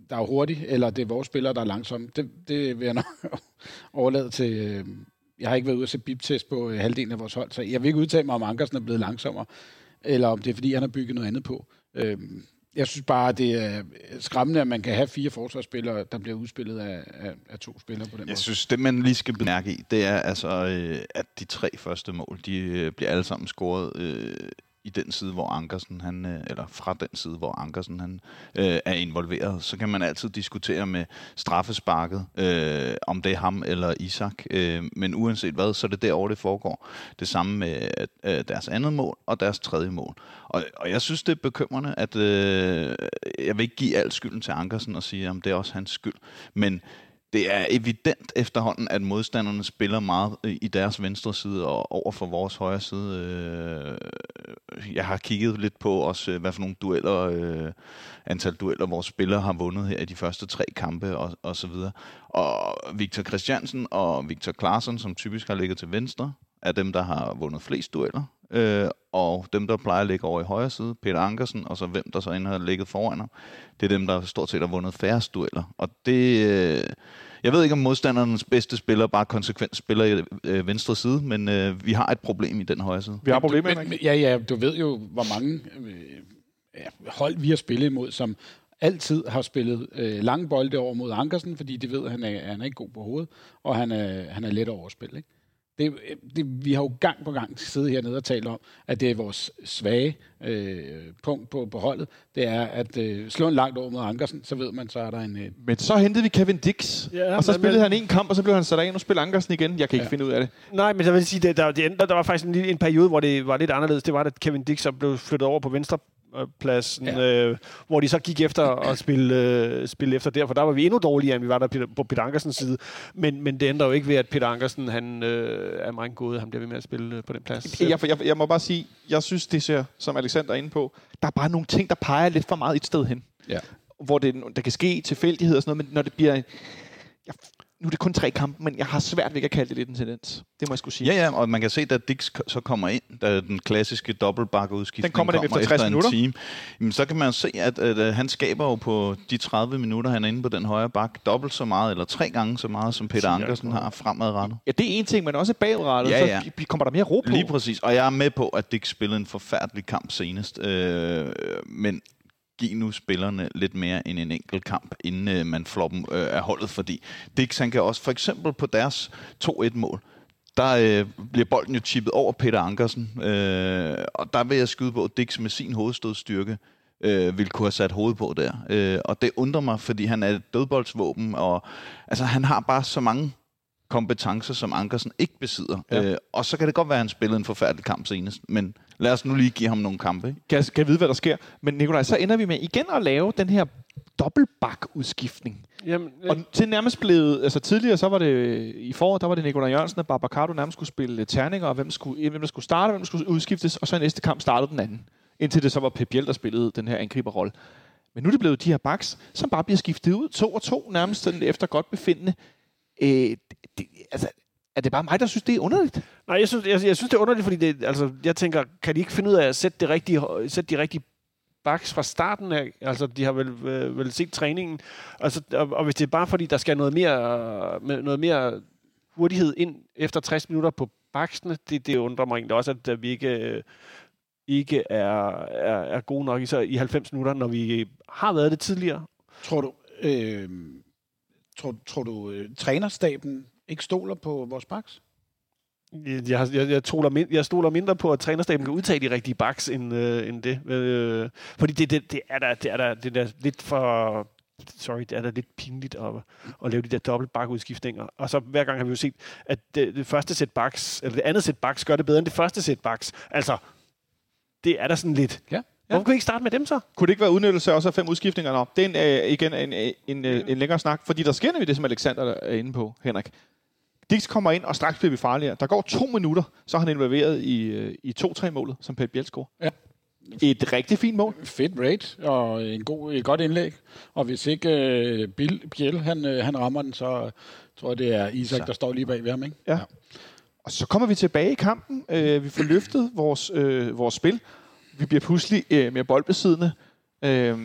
D: der er hurtig, eller det er vores spillere, der er langsomme, det, det vil jeg nok overlade til... Øh, jeg har ikke været ude at se bip-test på øh, halvdelen af vores hold, så jeg vil ikke udtale mig, om Ankersen er blevet langsommere, eller om det er, fordi han har bygget noget andet på. Øhm, jeg synes bare, det er skræmmende, at man kan have fire forsvarsspillere, der bliver udspillet af, af, af to spillere på den
E: Jeg
D: måde.
E: synes, det man lige skal bemærke i, det er altså, øh, at de tre første mål, de øh, bliver alle sammen scoret øh, i den side, hvor Ankersen, han, øh, eller fra den side, hvor Ankersen han, øh, er involveret. Så kan man altid diskutere med straffesparket, øh, om det er ham eller Isak. Øh, men uanset hvad, så er det derovre, det foregår. Det samme med øh, deres andet mål og deres tredje mål. Og, og jeg synes, det er bekymrende, at øh, jeg vil ikke give al skylden til Ankersen og sige, om det er også hans skyld. Men det er evident efterhånden, at modstanderne spiller meget i deres venstre side og over for vores højre side. Øh, jeg har kigget lidt på også, øh, hvad for nogle dueller, øh, antal dueller vores spillere har vundet her i de første tre kampe og, og så videre. Og Victor Christiansen og Victor Klaassen, som typisk har ligget til venstre, er dem, der har vundet flest dueller. Øh, og dem, der plejer at ligge over i højre side, Peter Ankersen, og så hvem der så inde har ligget foran ham, det er dem, der stort set har vundet færrest dueller. Og det... Øh, jeg ved ikke, om modstandernes bedste spiller bare konsekvent spiller i øh, venstre side, men øh, vi har et problem i den højre side.
B: Vi har problemer,
D: men, men, ja, ja, du ved jo, hvor mange øh, ja, hold vi har spillet imod, som altid har spillet øh, lange bolde over mod Ankersen, fordi de ved, at han er, han er ikke god på hovedet, og han er, han er let overspil. Ikke? Det, det, vi har jo gang på gang siddet hernede og talt om, at det er vores svage øh, punkt på, på holdet. Det er at øh, slå en langt over mod Ankersen, så ved man, så er der en... Øh,
B: Men så hentede vi Kevin Dix,
C: Ja,
B: og så
C: men-
B: spillede
C: men-
B: han en kamp, og så blev han sat af. Nu spiller Ankersen igen. Jeg kan ikke
D: Ja.
B: finde ud af det.
C: Nej, men jeg vil sige, at der, det, der, der var faktisk en, en periode, hvor det var lidt anderledes. Det var, at Kevin Dix så blev flyttet over på venstre pladsen,
D: Ja.
C: øh, hvor de så gik efter at spille, øh, spille efter der, for der var vi endnu dårligere, end vi var der på Peter Ankersens side. Men, men det ændrer jo ikke ved, at Peter Ankersen, han øh, er meget god, han bliver ved med at spille øh, på den plads.
B: Jeg, jeg, jeg må bare sige, jeg synes, det ser, som Alexander er inde på, der er bare nogle ting, der peger lidt for meget et sted hen.
D: ja.
B: Hvor det, der kan ske tilfældighed og sådan noget, men når det bliver... Jeg, nu er det kun tre kampe, men jeg har svært ved at kalde det lidt en tendens. Det må jeg skulle sige.
E: Ja, ja, og man kan se, da Dix så kommer ind, da den klassiske dobbeltbakke-udskiftning
B: Den kommer dem efter 60
E: en
B: minutter.
E: time, jamen, så kan man se, at, at, at han skaber jo på de 30 minutter, han er inde på den højre bak, dobbelt så meget, eller tre gange så meget, som Peter Ankersen har fremadrettet.
B: Ja, det er en ting, men også bagrettet,
E: Ja, ja.
B: så kommer der mere ro på.
E: Lige præcis. Og jeg er med på, at Dix spillede en forfærdelig kamp senest. Øh, men giv nu spillerne lidt mere end en enkelt kamp, inden øh, man flår dem øh, af holdet. Fordi Dix, han kan også, for eksempel på deres 2-1-mål, der øh, bliver bolden jo chippet over Peter Ankersen. Øh, og der vil jeg skyde på, at Dix med sin hovedstødstyrke øh, ville kunne have sat hovedet på der. Øh, og det undrer mig, fordi han er et dødboldsvåben, og altså, han har bare så mange kompetencer, som Ankersen ikke besidder.
B: Ja.
E: Øh, og så kan det godt være, at han spillede en forfærdelig kamp senest, men lad os nu lige give ham nogle kampe. Ikke?
B: kan, kan vide, hvad der sker. Men Nikolaj, så ender vi med igen at lave den her dobbeltbak-udskiftning.
C: Jamen, øh,
B: Og til nærmest blevet, altså tidligere, så var det i foråret, der var det Nikolaj Jørgensen og Babacar, du nærmest skulle spille terninger, og hvem, skulle, hvem der skulle starte, hvem der skulle udskiftes, og så i næste kamp startede den anden. Indtil det så var Pep Biel, der spillede den her angriberrolle. Men nu er det blevet de her backs, som bare bliver skiftet ud, to og to, nærmest sådan efter godt befindende. Øh, det, altså, er det bare mig, der synes, det er underligt?
C: Nej, jeg synes, jeg, jeg synes, det er underligt, fordi det, altså, jeg tænker, kan de ikke finde ud af at sætte, det rigtige, sætte de rigtige backs fra starten af? Altså, de har vel, øh, vel set træningen. Altså, og, og, hvis det er bare fordi, der skal noget mere, noget mere hurtighed ind efter 60 minutter på baksene, det, det undrer mig egentlig også, at, at vi ikke, øh, ikke er, er, er gode nok i, så i 90 minutter, når vi har været det tidligere.
D: Tror du, øh, tror, tror du øh, trænerstaben ikke stoler på vores backs?
C: Jeg, jeg, jeg, jeg, stoler mind, jeg stoler mindre på, at trænerstaben kan udtage de rigtige backs, end, øh, end det. Øh, fordi det, det, det, er der, det er der, det er der lidt for... Sorry, det er da lidt pinligt at, at lave de der dobbelt bakudskiftninger. Og så hver gang har vi jo set, at det, det første sæt backs, eller det andet sæt backs, gør det bedre end det første sæt backs. Altså, det er der sådan lidt.
D: Ja.
C: Hvorfor kan vi ikke starte med dem så?
B: Kunne det ikke være udnyttelse også af fem udskiftninger? Nå, det er en, øh, igen en, en, en, øh, en længere snak, fordi der sker nemlig det, som Alexander er inde på, Henrik. Dix kommer ind, og straks bliver vi farligere. Der går to minutter, så er han involveret i, øh, i 2-3-målet, som Pep Biel scorer.
D: Ja.
B: Et rigtig fint mål.
D: Fedt rate og en god, et godt indlæg. Og hvis ikke øh, Bill, Biel, han, øh, han rammer den, så tror jeg, det er Isak,
E: Så.
D: der står lige bag ved ham. Ikke?
B: Ja. Og så kommer vi tilbage i kampen. Øh, vi får løftet vores, øh, vores spil. Vi bliver pludselig øh, mere boldbesiddende. Øh,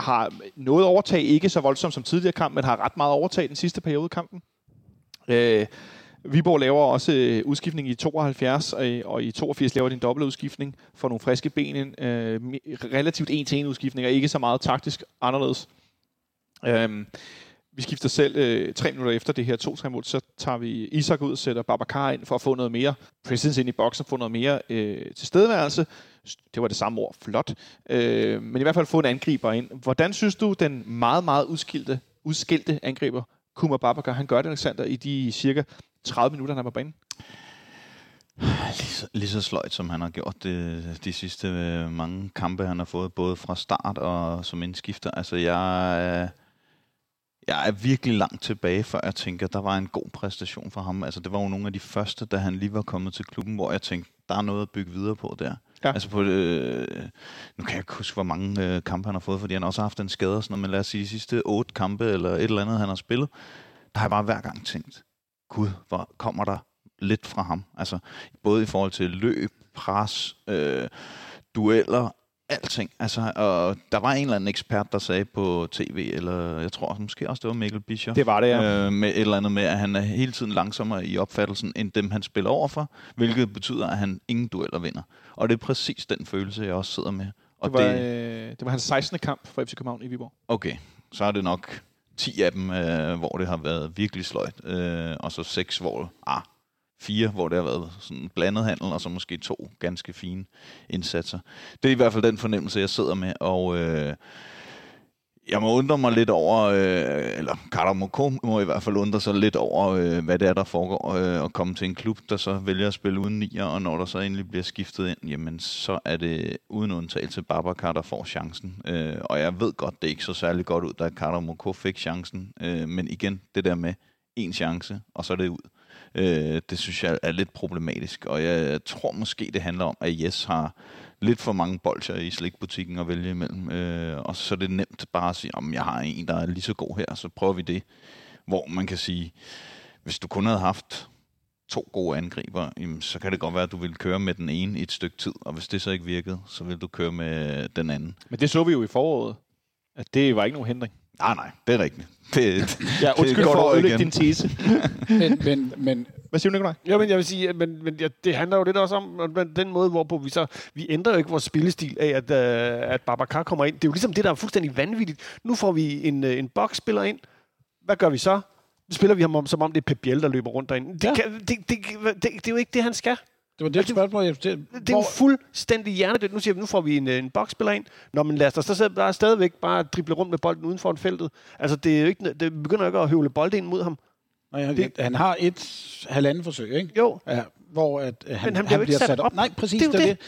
B: har noget overtag, ikke så voldsomt som tidligere kamp, men har ret meget overtag den sidste periode i kampen. Øh, Viborg laver også øh, udskiftning i 72, øh, og i 82 laver de en dobbelt udskiftning for nogle friske ben ind. Øh, relativt en-til-en udskiftning, og ikke så meget taktisk anderledes. Øh, vi skifter selv øh, tre minutter efter det her 2-3 mål, så tager vi Isak ud og sætter Babacar ind for at få noget mere presence ind i boksen, få noget mere øh, tilstedeværelse. Det var det samme ord, flot. Øh, men i hvert fald få en angriber ind. Hvordan synes du, den meget, meget udskilte, udskilte angriber, Kuma Babakar, han gør det, Alexander, i de cirka 30 minutter, han er på banen?
E: Lige så, lige så sløjt, som han har gjort det, de sidste øh, mange kampe, han har fået, både fra start og som indskifter. Altså, jeg, jeg er virkelig langt tilbage, før jeg tænker, der var en god præstation for ham. Altså, det var jo nogle af de første, da han lige var kommet til klubben, hvor jeg tænkte, der er noget at bygge videre på der.
B: Ja.
E: Altså på, øh, nu kan jeg ikke huske, hvor mange øh, kampe han har fået, fordi han også har haft en skade og sådan noget, men lad os sige, de sidste otte kampe eller et eller andet, han har spillet, der har jeg bare hver gang tænkt, gud, hvor kommer der lidt fra ham. Altså, både i forhold til løb, pres, øh, dueller, alting. Altså, og der var en eller anden ekspert, der sagde på tv, eller jeg tror måske også, det var Mikkel Bischoff,
B: Det var det, ja.
E: øh, med et eller andet med, at han er hele tiden langsommere i opfattelsen, end dem, han spiller overfor, hvilket betyder, at han ingen dueller vinder. Og det er præcis den følelse, jeg også sidder med. Og
B: Det var, øh, det var hans 16. kamp for FC København i Viborg.
E: Okay, så er det nok 10 af dem, øh, hvor det har været virkelig sløjt, øh, og så 6, hvor ah, fire, hvor det har været sådan blandet handel, og så måske to ganske fine indsatser. Det er i hvert fald den fornemmelse, jeg sidder med, og øh, jeg må undre mig lidt over, øh, eller Carter Moko må i hvert fald undre sig lidt over, øh, hvad det er, der foregår, øh, at komme til en klub, der så vælger at spille uden nier, og når der så endelig bliver skiftet ind, jamen så er det uden undtagelse Babacar, der får chancen. Øh, og jeg ved godt, det er ikke så særlig godt ud, da Carter Moko fik chancen, øh, men igen, det der med en chance, og så er det ud. Øh, det synes jeg er lidt problematisk, og jeg tror måske, det handler om, at Yes har lidt for mange bolcher i slikbutikken at vælge imellem, øh, og så er det nemt bare at sige, om jeg har en, der er lige så god her, så prøver vi det. Hvor man kan sige, hvis du kun havde haft to gode angriber, jamen, så kan det godt være, at du ville køre med den ene i et stykke tid, og hvis det så ikke virkede, så vil du køre med den anden.
B: Men det så vi jo i foråret, at det var ikke nogen hindring.
E: Nej, nej, det er rigtigt. Det,
B: Ja, undskyld
E: godt
B: for at ødelægge din tese.
D: Men, men, men
B: Hvad siger du, Nikolaj?
C: Ja, men jeg vil sige, men, men ja, det handler jo lidt også om man- den måde, hvorpå vi så... Vi ændrer jo ikke vores spillestil af, at, øh, at Babacar kommer ind. Det er jo ligesom det, der er fuldstændig vanvittigt. Nu får vi en, øh, en boksspiller ind. Hvad gør vi så? Nu spiller vi ham om, som om det er Pep Biel, der løber rundt derinde. Det,
D: Ja.
C: kan, det, det, det, det, det er jo ikke det, han skal.
D: Det var det spørgsmål, jeg... Det,
C: Det er jo fuldstændig hjernedødt. Nu siger vi, nu får vi en, øh, en boksspiller ind. Når man lader sig, så sidder der stadigvæk bare drible rundt med bolden uden for en feltet. Altså, det, er jo ikke, det begynder ikke at høvle bolden ind mod ham.
D: Nej, han,
C: det-
D: han har et halvanden forsøg, ikke?
C: Jo,
D: Ja, hvor at, øh, han,
C: Men han bliver jo ikke sat op.
D: Nej, præcis.
C: Det er
D: det. det.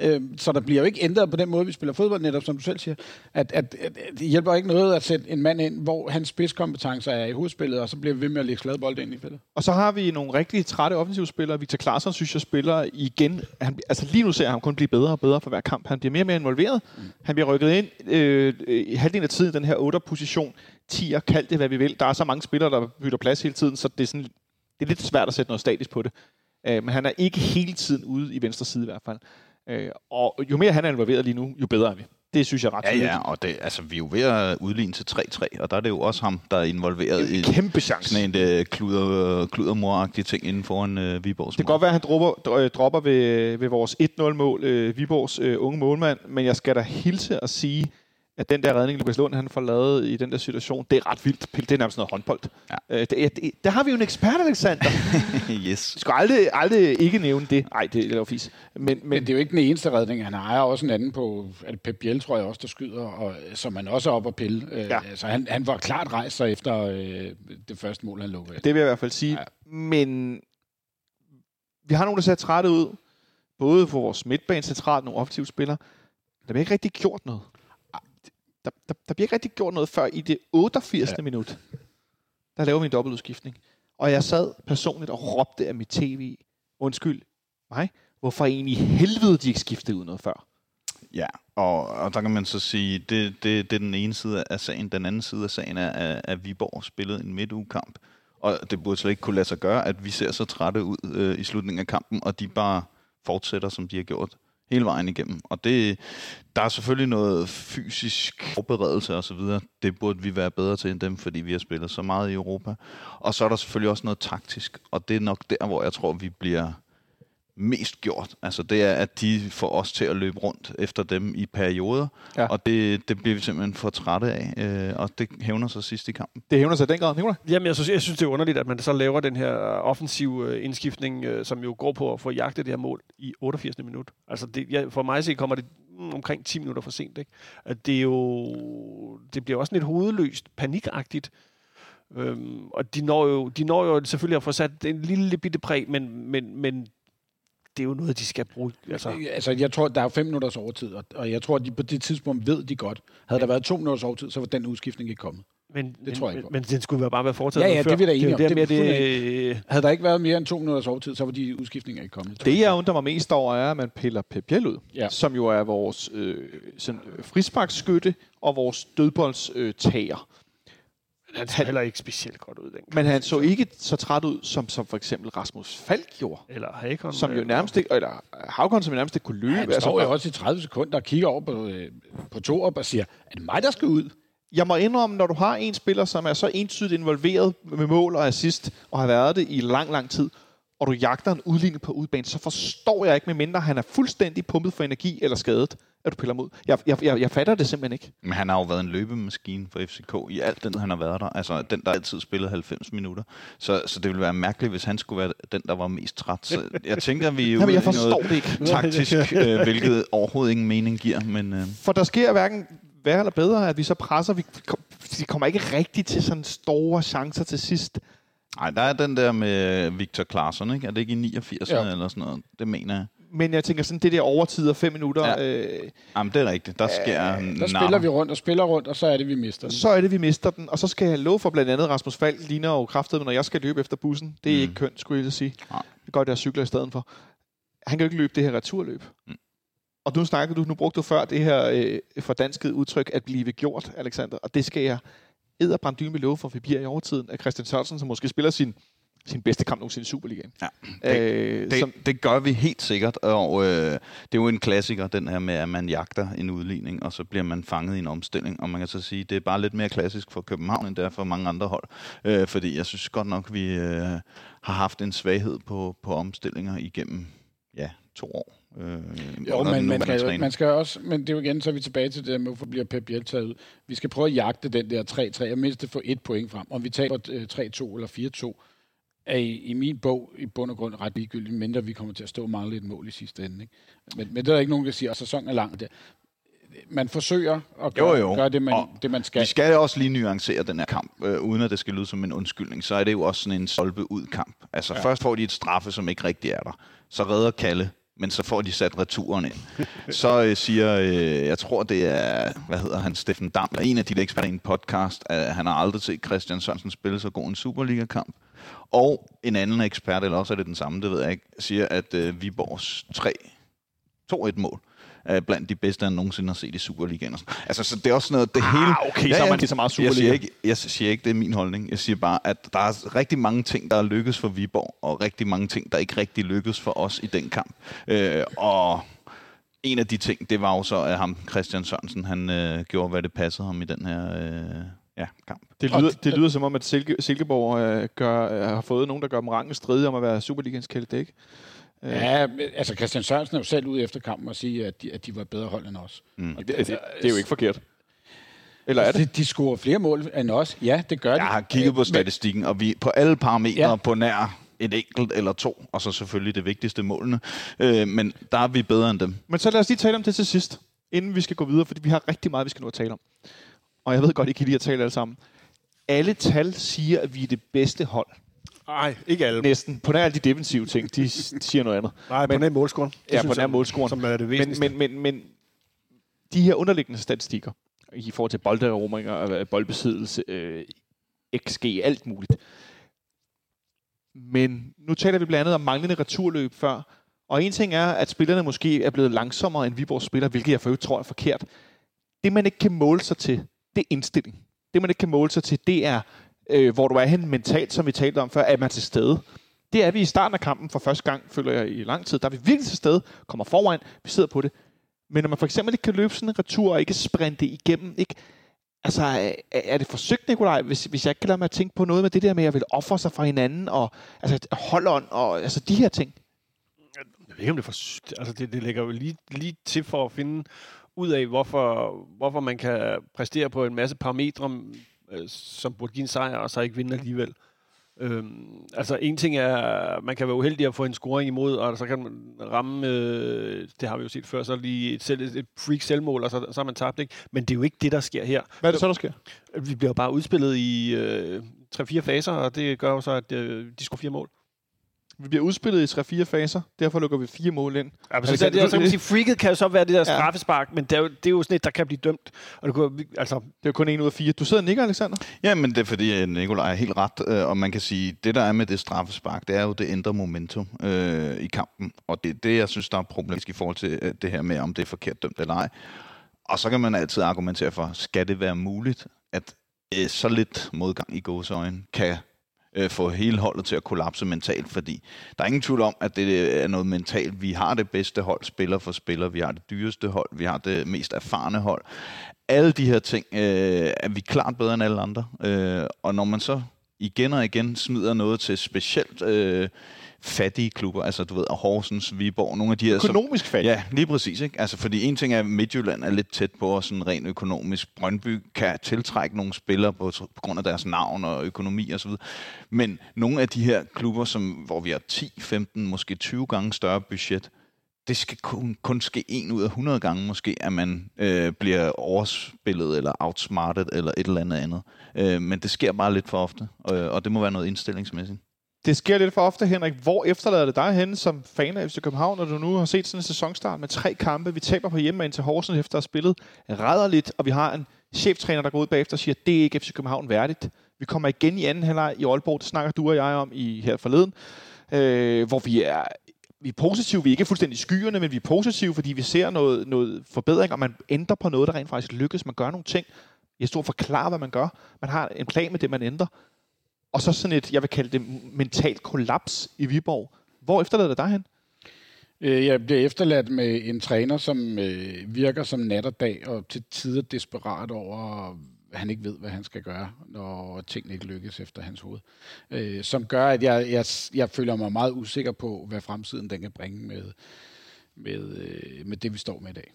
D: Øh, så der bliver jo ikke ændret på den måde, vi spiller fodbold, netop som du selv siger. At, at, at, at det hjælper ikke noget at sætte en mand ind, hvor hans spidskompetencer er i hovedspillet, og så bliver vi ved med at lægge sladbold ind i feltet.
B: Og så har vi nogle rigtig trætte offensivspillere. Victor Claesson synes jeg spiller igen. Han, altså lige nu ser jeg ham kun blive bedre og bedre for hver kamp. Han bliver mere og mere involveret. Mm. Han bliver rykket ind øh, i halvdelen af tiden i den her 8-position. 10'er, kald det hvad vi vil. Der er så mange spillere, der bytter plads hele tiden, så det er, sådan, det er lidt svært at sætte noget statisk på det. Øh, men han er ikke hele tiden ude i venstre side i hvert fald. Øh, og jo mere han er involveret lige nu, jo bedre er vi. Det synes jeg er ret
E: Ja,
B: tydeligt.
E: ja, og det, altså, vi er jo ved at udligne til 3-3, og der er det jo også ham, der er involveret i
B: Kæmpe chance.
E: sådan en uh, kluder, kludermoragtig ting inden foran uh, Viborgs
B: Det kan godt være, at han dropper, dr- øh, dropper ved, ved vores 1-0-mål, øh, Viborgs øh, unge målmand, men jeg skal da hilse at sige, at den der redning, Lukas Lund han får lavet i den der situation, det er ret vildt. Det er nærmest noget håndbold.
E: Ja.
B: Øh, det, det, der har vi jo en ekspert, Alexander.
E: yes.
B: Vi skal aldrig, aldrig ikke nævne det. Nej, det er jo fis. Men,
D: Men
B: men
D: det er jo ikke den eneste redning. Han har også en anden på, er det Pep Biel, tror jeg også, der skyder, og, som han også er oppe at pille. Øh,
B: Ja.
D: Så han, han var klart rejst sig efter øh, det første mål, han lukkede.
B: det vil jeg i hvert fald sige.
D: Ja.
B: Men vi har nogen, der ser trætte ud. Både for vores midtbane centralt, nogle offensive spillere. Der bliver ikke rigtig gjort noget. Der, der, der bliver ikke rigtig gjort noget før i det 88. Ja. minut. Der laver vi en dobbeltudskiftning. Og jeg sad personligt og råbte af mit tv, undskyld mig, hvorfor egentlig i helvede de ikke skiftede ud noget før.
E: Ja, og, og der kan man så sige, det, det, det er den ene side af sagen. Den anden side af sagen er, at, at Viborg spillede en midtugekamp. Og det burde slet ikke kunne lade sig gøre, at vi ser så trætte ud øh, i slutningen af kampen, og de bare fortsætter, som de har gjort hele vejen igennem. Og det, der er selvfølgelig noget fysisk forberedelse og så videre. Det burde vi være bedre til end dem, fordi vi har spillet så meget i Europa. Og så er der selvfølgelig også noget taktisk, og det er nok der, hvor jeg tror, vi bliver mest gjort. Altså det er, at de får os til at løbe rundt efter dem i perioder,
B: Ja.
E: og det, det bliver vi simpelthen for trætte af, øh, og det hævner sig sidst i kampen.
B: Det hævner sig i den grad, Nicolai.
C: Jamen, jeg synes, jeg synes, det er underligt, at man så laver den her offensiv øh, indskiftning, øh, som jo går på at få jagtet det her mål i 88. minut. Altså, det, jeg, for mig se kommer det mm, omkring 10 minutter for sent. Ikke? At det er jo... Det bliver også lidt hovedløst, panikagtigt. Øhm, og de når, jo, de når jo selvfølgelig at få sat en lille bitte præg, men, men, men det er jo noget, de skal bruge. Altså,
D: Altså, jeg tror, der er fem minutters overtid, og, og jeg tror, at de på det tidspunkt ved de godt. Havde der været to minutters overtid, så var den udskiftning ikke kommet.
C: men,
D: det tror jeg ikke
C: men, men den skulle være bare være foretaget
D: Ja, ja,
C: før.
D: det er vi da enige
C: det,
D: om. Det
C: der
D: vi
C: med det,
D: Havde der ikke været mere end to minutters overtid, så var de udskiftninger ikke kommet.
B: Det, jeg undrer mig mest over, er, at man piller Pep ud,
D: Ja.
B: som jo er vores øh, sådan, øh, frisparksskytte og vores dødboldstager. Øh, tager.
C: Han ser heller ikke specielt godt ud. Den
B: Men han så ikke så træt ud, som, som for eksempel Rasmus Falk gjorde.
C: Eller Hakon.
B: Som jo
C: øh,
B: nærmest ikke, eller Havkon, som jo nærmest ikke kunne løbe.
D: Han står jo også i 30 sekunder og kigger over på, øh, på to og siger, er det mig, der skal ud?
B: jeg må indrømme, når du har en spiller, som er så entydigt involveret med mål og assist, og har været det i lang, lang tid, og du jagter en udligning på udbanen, så forstår jeg ikke, medmindre han er fuldstændig pumpet for energi eller skadet, at du piller ud. Jeg, jeg, jeg, jeg fatter det simpelthen ikke.
E: Men han har jo været en løbemaskine for FCK i alt den, han har været der. Altså den, der altid spillede 90 minutter. Så, så det ville være mærkeligt, hvis han skulle være den, der var mest træt. Så jeg tænker, vi er
B: Jamen,
E: ude
B: jeg
E: i
B: forstår
E: noget
B: det ikke.
E: taktisk, øh, hvilket overhovedet ingen mening giver. Men øh,
B: For der sker hverken værre eller bedre, at vi så presser. Vi, vi kommer ikke rigtig til sådan store chancer til sidst.
E: Ej, der er den der med Victor Claesson, ikke? Er det ikke i 89
D: Ja.
E: eller sådan noget? Det mener jeg.
B: Men jeg tænker sådan, det der overtid og fem minutter,
E: Ja.
B: øh,
E: Jamen, det er rigtigt. Der sker
D: Der
E: natter.
D: spiller vi rundt og spiller rundt, og så er det, vi mister den.
B: så er det, vi mister den. Og så skal jeg love for blandt andet, Rasmus Falk ligner jo kraftet, når jeg skal løbe efter bussen. Det er
E: Mm.
B: ikke kønt, skulle jeg lige sige.
E: Nej.
B: Det er godt, jeg cykler i stedet for. Han kan jo ikke løbe det her returløb.
E: Mm.
B: Og nu snakkede du, nu brugte du før det her øh, fordanskede udtryk, at blive gjort, Alexander. Og det skal jeg edderbrandyn med love for, vi bliver i overtiden af Christian Sørensen, som måske spiller sin, sin bedste kamp nogensinde i Superligaen.
E: Ja,
B: øh,
E: Det,
B: som,
E: det gør vi helt sikkert, og øh, det er jo en klassiker, den her med, at man jagter en udligning, og så bliver man fanget i en omstilling. Og man kan så sige, det er bare lidt mere klassisk for København, end det er for mange andre hold. Øh, fordi jeg synes godt nok, vi øh, har haft en svaghed på, på omstillinger igennem ja, to år. Øh,
D: Jo, men man
E: træner.
D: man skal også, men det er jo igen, så er vi tilbage til det der med, hvorfor bliver Pep Biel taget ud. Vi skal prøve at jagte den der 3-3, og mindst få et point frem. Om vi taber øh, 3-2 eller 4-2, er i, i min bog i bund og grund ret ligegyldigt, mindre vi kommer til at stå og mangle et mål i sidste ende. Ikke? Men, men det er der ikke nogen, der siger, at sæsonen er lang. Det. Man forsøger at gøre,
E: Jo, jo.
D: gøre det, man,
E: Og
D: det, man skal.
E: Vi skal også lige nuancere den her kamp, øh, uden at det skal lyde som en undskyldning. Så er det jo også sådan en solpe ud kamp. Altså ja. først får de et straffe, som ikke rigtig er der. Så redder Kalle, men så får de sat returen ind. så øh, siger, øh, jeg tror det er, hvad hedder han, Steffen Dam, der er en af de eksperter i en podcast, at øh, han har aldrig set Christian Sørensen spille så god en Superliga-kamp. Og en anden ekspert, eller også er det den samme, det ved jeg ikke, siger, at øh, Viborgs 3 2-1-mål er blandt de bedste, han nogensinde har set i Superligaen. og sådan. Altså, så det er også noget, det hele...
B: Ah, okay, så er man lige så meget
E: jeg
B: Superliga.
E: siger, ikke, jeg siger ikke, det er min holdning. Jeg siger bare, at der er rigtig mange ting, der er lykkes for Viborg, og rigtig mange ting, der ikke rigtig lykkes for os i den kamp. Øh, og en af de ting, det var jo så, at ham, Christian Sørensen, han øh, gjorde, hvad det passede ham i den her øh, ja, kamp.
B: Det lyder, det lyder som om, at Silke, Silkeborg øh, gør, øh, har fået nogen, der gør dem rangen stridig om at være Superligans kældedæk. Øh,
D: Ja, altså Christian Sørensen er jo selv ude efter kampen og sige, at de, at de var bedre hold end os.
E: Mm.
D: Og
B: det, det, det er jo ikke forkert. Eller er det?
D: De, de scorer flere mål end os. Ja, det gør de.
E: Jeg har kigget på
D: Men-
E: statistikken, og vi på alle parametre
D: Ja.
E: ja. på nær et enkelt eller to, og så selvfølgelig det vigtigste målene. Øh, men der er vi bedre end dem.
B: Men så lad os lige tale om det til sidst, inden vi skal gå videre, fordi vi har rigtig meget, vi skal nå at tale om. Og jeg ved godt, I kan lide at tale alle sammen. Alle tal siger, at vi er det bedste hold.
C: Nej, ikke alle.
B: Næsten. På nær alle de defensive ting, de siger noget andet.
C: Nej, på
B: Men-
C: den målscoren. Det
B: Ja, på nær målscoren.
C: Som er det
B: Men,
C: væsentligste.
B: men, men, men de her underliggende statistikker, i forhold til bolderobringer, øh, boldbesiddelse, øh, XG, alt muligt. Men nu taler vi blandt andet om manglende returløb før. Og en ting er, at spillerne måske er blevet langsommere end Viborgs spiller, hvilket jeg for øvrigt tror er forkert. Det, man ikke kan måle sig til, det er indstilling. Det, man ikke kan måle sig til, det er, øh, hvor du er hen mentalt, som vi talte om før, er man til stede. Det er vi i starten af kampen for første gang, føler jeg, i lang tid. Der er vi virkelig til stede, kommer foran, vi sidder på det. Men når man for eksempel ikke kan løbe sådan en retur og ikke sprinte igennem, ikke, altså, er- er det forsøgt, Nikolaj, hvis, hvis jeg ikke kan lade mig at tænke på noget med det der med, at jeg vil ofre sig for hinanden, og altså, holdånd, og altså de her ting?
C: Jeg ved ikke, om det er for... Altså, det, det lægger jo lige, lige til for at finde ud af, hvorfor, hvorfor man kan præstere på en masse parametre, øh, som burde give en sejr, og så ikke vinde alligevel. Øhm, altså, en ting er, man kan være uheldig at få en scoring imod, og så kan man ramme, øh, det har vi jo set før, så lige et, selv, et freak selvmål, og så, så er man tabt, ikke? Men det er jo ikke det, der sker her.
B: Hvad er det så, der sker?
C: Vi bliver bare udspillet i øh, 3-4 faser, og det gør jo så, at øh, de scorer fire mål.
B: Vi bliver udspillet i 3-4 faser, derfor lukker vi fire mål ind.
C: Ja,
B: det
C: så,
B: kan-
C: det, det, så kan man sige, freaket kan jo så være det der
B: Ja.
C: straffespark, men det er, jo, det er jo sådan et, der kan blive dømt. Og det kunne, altså,
B: Det er jo kun en ud af fire. Du sidder og nikker, Alexander?
E: Ja, men det er fordi, Nikolaj er helt ret, øh, og man kan sige, det der er med det straffespark, det er jo, det ændrer momentum øh, i kampen, og det er det, jeg synes, der er problematisk i forhold til øh, det her med, om det er forkert dømt eller ej. Og så kan man altid argumentere for, skal det være muligt, at øh, så lidt modgang i gåseøjne kan øh, få hele holdet til at kollapse mentalt, fordi der er ingen tvivl om, at det øh, er noget mentalt. Vi har det bedste hold, spiller for spiller, vi har det dyreste hold, vi har det mest erfarne hold. Alle de her ting øh, er vi klart bedre end alle andre, øh, og når man så igen og igen smider noget til specielt øh, fattige klubber, altså du ved, Horsens, Viborg, nogle af de her... som-
B: Økonomisk fat.
E: Ja, lige præcis. Ikke? Altså, fordi en ting er, at Midtjylland er lidt tæt på os sådan rent økonomisk. Brøndby kan tiltrække nogle spillere på, på grund af deres navn og økonomi osv. Men nogle af de her klubber, som, hvor vi har 10, 15, måske 20 gange større budget, det skal kun, kun ske en ud af 100 gange måske, at man øh, bliver overspillet eller outsmartet eller et eller andet andet. Øh, men det sker bare lidt for ofte, og, og det må være noget indstillingsmæssigt.
B: Det sker lidt for ofte, Henrik. Hvor efterlader det dig henne som fan af FC København, når du nu har set sådan en sæsonstart med tre kampe? Vi taber på hjemmebane til Horsens efter at have spillet rædderligt, og vi har en cheftræner, der går ud bagefter og siger, at det er ikke FC København værdigt. Vi kommer igen i anden halvleg i Aalborg. Det snakker du og jeg om i her forleden. Øh, hvor vi er, vi er positive. Vi er ikke fuldstændig skyerne, men vi er positive, fordi vi ser noget, noget forbedring, og man ændrer på noget, der rent faktisk lykkes. Man gør nogle ting. Jeg står og forklarer, hvad man gør. Man har en plan med det, man ændrer. Og så sådan et, jeg vil kalde det mentalt kollaps i Viborg. Hvor efterlader det dig hen?
D: Øh, Jeg bliver efterladt med en træner, som øh, virker som nat og dag, og til tider desperat over, at han ikke ved, hvad han skal gøre, når tingene ikke lykkes efter hans hoved. Øh, som gør, at jeg, jeg, jeg føler mig meget usikker på, hvad fremtiden den kan bringe med, med, øh, med det, vi står med i dag.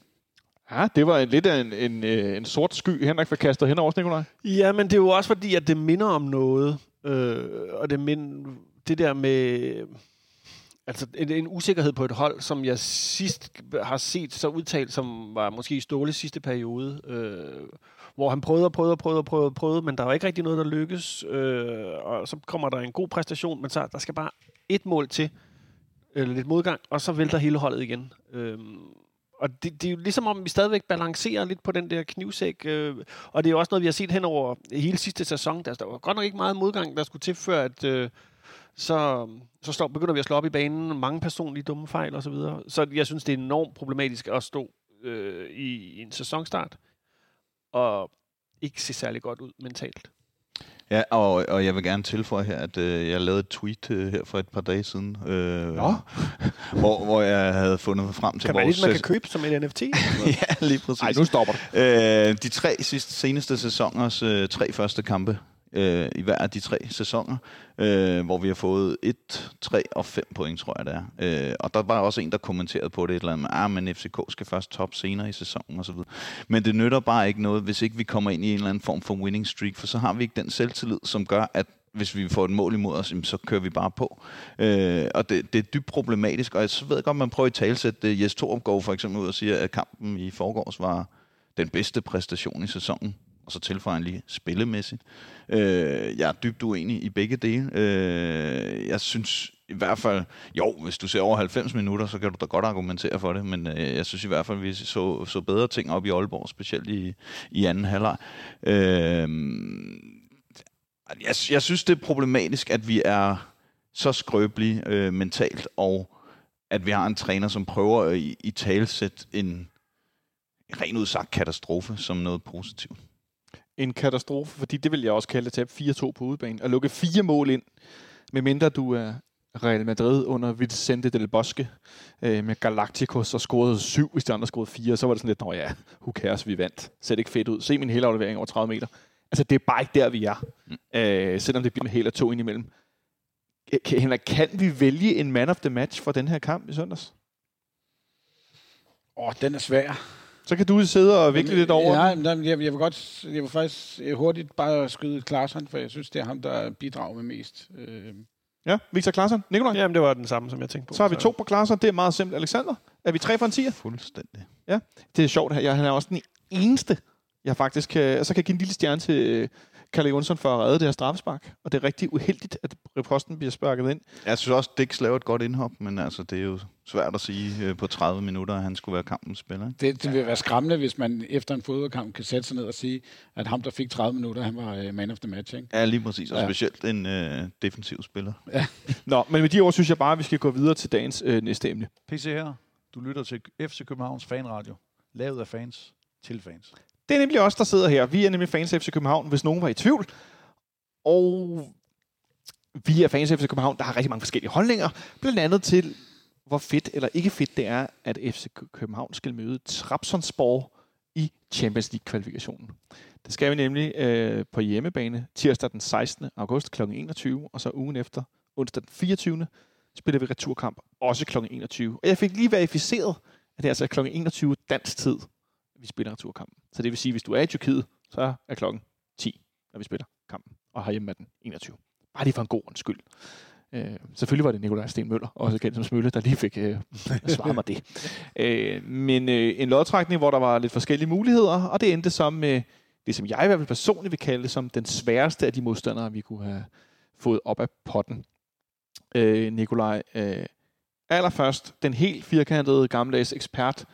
B: Ja, det var en, lidt af en, en, en sort sky, Henrik får kastet hen over os, Nikolaj.
C: Ja, men det er jo også fordi, at det minder om noget. Øh, og det, men, det der med... Altså en, en usikkerhed på et hold, som jeg sidst har set så udtalt, som var måske i Ståles sidste periode, øh, hvor han prøvede og prøvede og prøvede og prøvede, prøvede, men der var ikke rigtig noget, der lykkes. Øh, og så kommer der en god præstation, men så der skal bare et mål til, eller lidt modgang, og så vælter hele holdet igen. Øh, og det, det er jo ligesom om, vi stadigvæk balancerer lidt på den der knivsæk. Øh, og det er jo også noget, vi har set hen over hele sidste sæson. Der, der var godt nok ikke meget modgang, der skulle til, før at, øh, så, så slår, begynder vi at slå op i banen. Mange personlige dumme fejl osv. Så, videre. så jeg synes, det er enormt problematisk at stå øh, i, i en sæsonstart og ikke se særlig godt ud mentalt.
E: Ja, og, og jeg vil gerne tilføje her, at øh, jeg lavede et tweet øh, her for et par dage siden, øh,
B: Nå.
E: hvor, hvor jeg havde fundet frem til
C: Kan man
E: vores...
C: ikke, man kan købe som et NFT?
E: ja, lige præcis.
B: Nej, nu stopper du.
E: Øh, de tre sidste, seneste sæsoners øh, tre første kampe øh, i hver af de tre sæsoner, øh, hvor vi har fået 1, 3 og 5 point, tror jeg det er. Øh, og der var også en, der kommenterede på det et eller andet med, ah, men FCK skal først top senere i sæsonen osv. Men det nytter bare ikke noget, hvis ikke vi kommer ind i en eller anden form for winning streak, for så har vi ikke den selvtillid, som gør, at hvis vi får et mål imod os, så kører vi bare på. Øh, og det, det er dybt problematisk, og jeg så ved jeg godt, man prøver at talsætte det. Øh, Jes Torup går for eksempel ud og siger, at kampen i forgårs var den bedste præstation i sæsonen, og så tilføjer han lige spillemæssigt. Øh, jeg er dybt uenig i begge dele. Øh, jeg synes i hvert fald, jo, hvis du ser over 90 minutter, så kan du da godt argumentere for det, men øh, jeg synes i hvert fald, vi så, så bedre ting op i Aalborg, specielt i, i anden halvleg. Øh, jeg, jeg synes, det er problematisk, at vi er så skrøbelige øh, mentalt, og at vi har en træner, som prøver at i, i talesæt en ren udsagt katastrofe som noget positivt.
B: En katastrofe, fordi det vil jeg også kalde at til 4-2 på udebane. At lukke fire mål ind, medmindre du er Real Madrid under Vicente del Bosque øh, med Galacticos og scorede syv, hvis de andre scorede fire, så var det sådan lidt, nå ja, who cares, vi vandt. Ser det ikke fedt ud. Se min hele aflevering over 30 meter. Altså, det er bare ikke der, vi er. Mm. Øh, selvom det bliver med helt to ind imellem. Kan, Henrik, kan vi vælge en man of the match for den her kamp i søndags?
D: Åh, oh, den er svær.
B: Så kan du sidde og vikle lidt over
D: Ja,
B: den.
D: men jeg, jeg vil godt, jeg vil faktisk hurtigt bare skyde Klaarsson, for jeg synes, det er ham, der bidrager med mest. Øh,
B: Ja, Victor Klaarsson. Nikolaj?
C: Jamen, det var den samme, som jeg tænkte på.
B: Så har vi to på Klaarsson. Det er meget simpelt. Alexander, er vi tre for en tier?
E: Fuldstændig.
B: Det er sjovt. Jeg, han er også den eneste, jeg faktisk kan... Så kan jeg give en lille stjerne til øh, Kalle Jonsson for at redde det her straffespark. Og det er rigtig uheldigt, at reposten bliver sparket ind.
E: Jeg synes også, Dix laver et godt indhop, men altså, det er jo svært at sige øh, på 30 minutter, at han skulle være kampens spiller. Ikke?
D: det, det vil være skræmmende, hvis man efter en fodboldkamp kan sætte sig ned og sige, at ham, der fik 30 minutter, han var uh, man of the match. Ikke?
E: Ja, lige præcis. Og
D: Ja.
E: specielt en øh, defensiv spiller.
B: Nå, men med de ord synes jeg bare, at vi skal gå videre til dagens øh, næste emne.
F: PC her. Du lytter til FC Københavns Fanradio. Lavet af fans til fans.
B: Det er nemlig os, der sidder her. Vi er nemlig fans af FC København, hvis nogen var i tvivl. Og vi er fans af FC København, der har rigtig mange forskellige holdninger. Blandt andet til, hvor fedt eller ikke fedt det er, at FC København skal møde Trabzonspor i Champions League-kvalifikationen. Det skal vi nemlig øh, på hjemmebane tirsdag den 16. august kl. 21, og så ugen efter, onsdag den 24. spiller vi returkamp, også kl. 21. Og jeg fik lige verificeret, at det er altså kl. 21 dansk tid, vi spiller returkampen. Så det vil sige, at hvis du er i Tyrkiet, så er klokken 10, når vi spiller kampen, og herhjemme er den 21. Bare lige for en god ordens skyld. Øh, selvfølgelig var det Nikolaj Sten Møller, også kendt som Smølle, der lige fik øh, svaret mig det. Øh, men øh, en lodtrækning, hvor der var lidt forskellige muligheder, og det endte som med det, som jeg i hvert fald personligt vil kalde som den sværeste af de modstandere, vi kunne have fået op af potten. Øh, Nikolaj, øh, allerførst den helt firkantede gammeldags ekspert,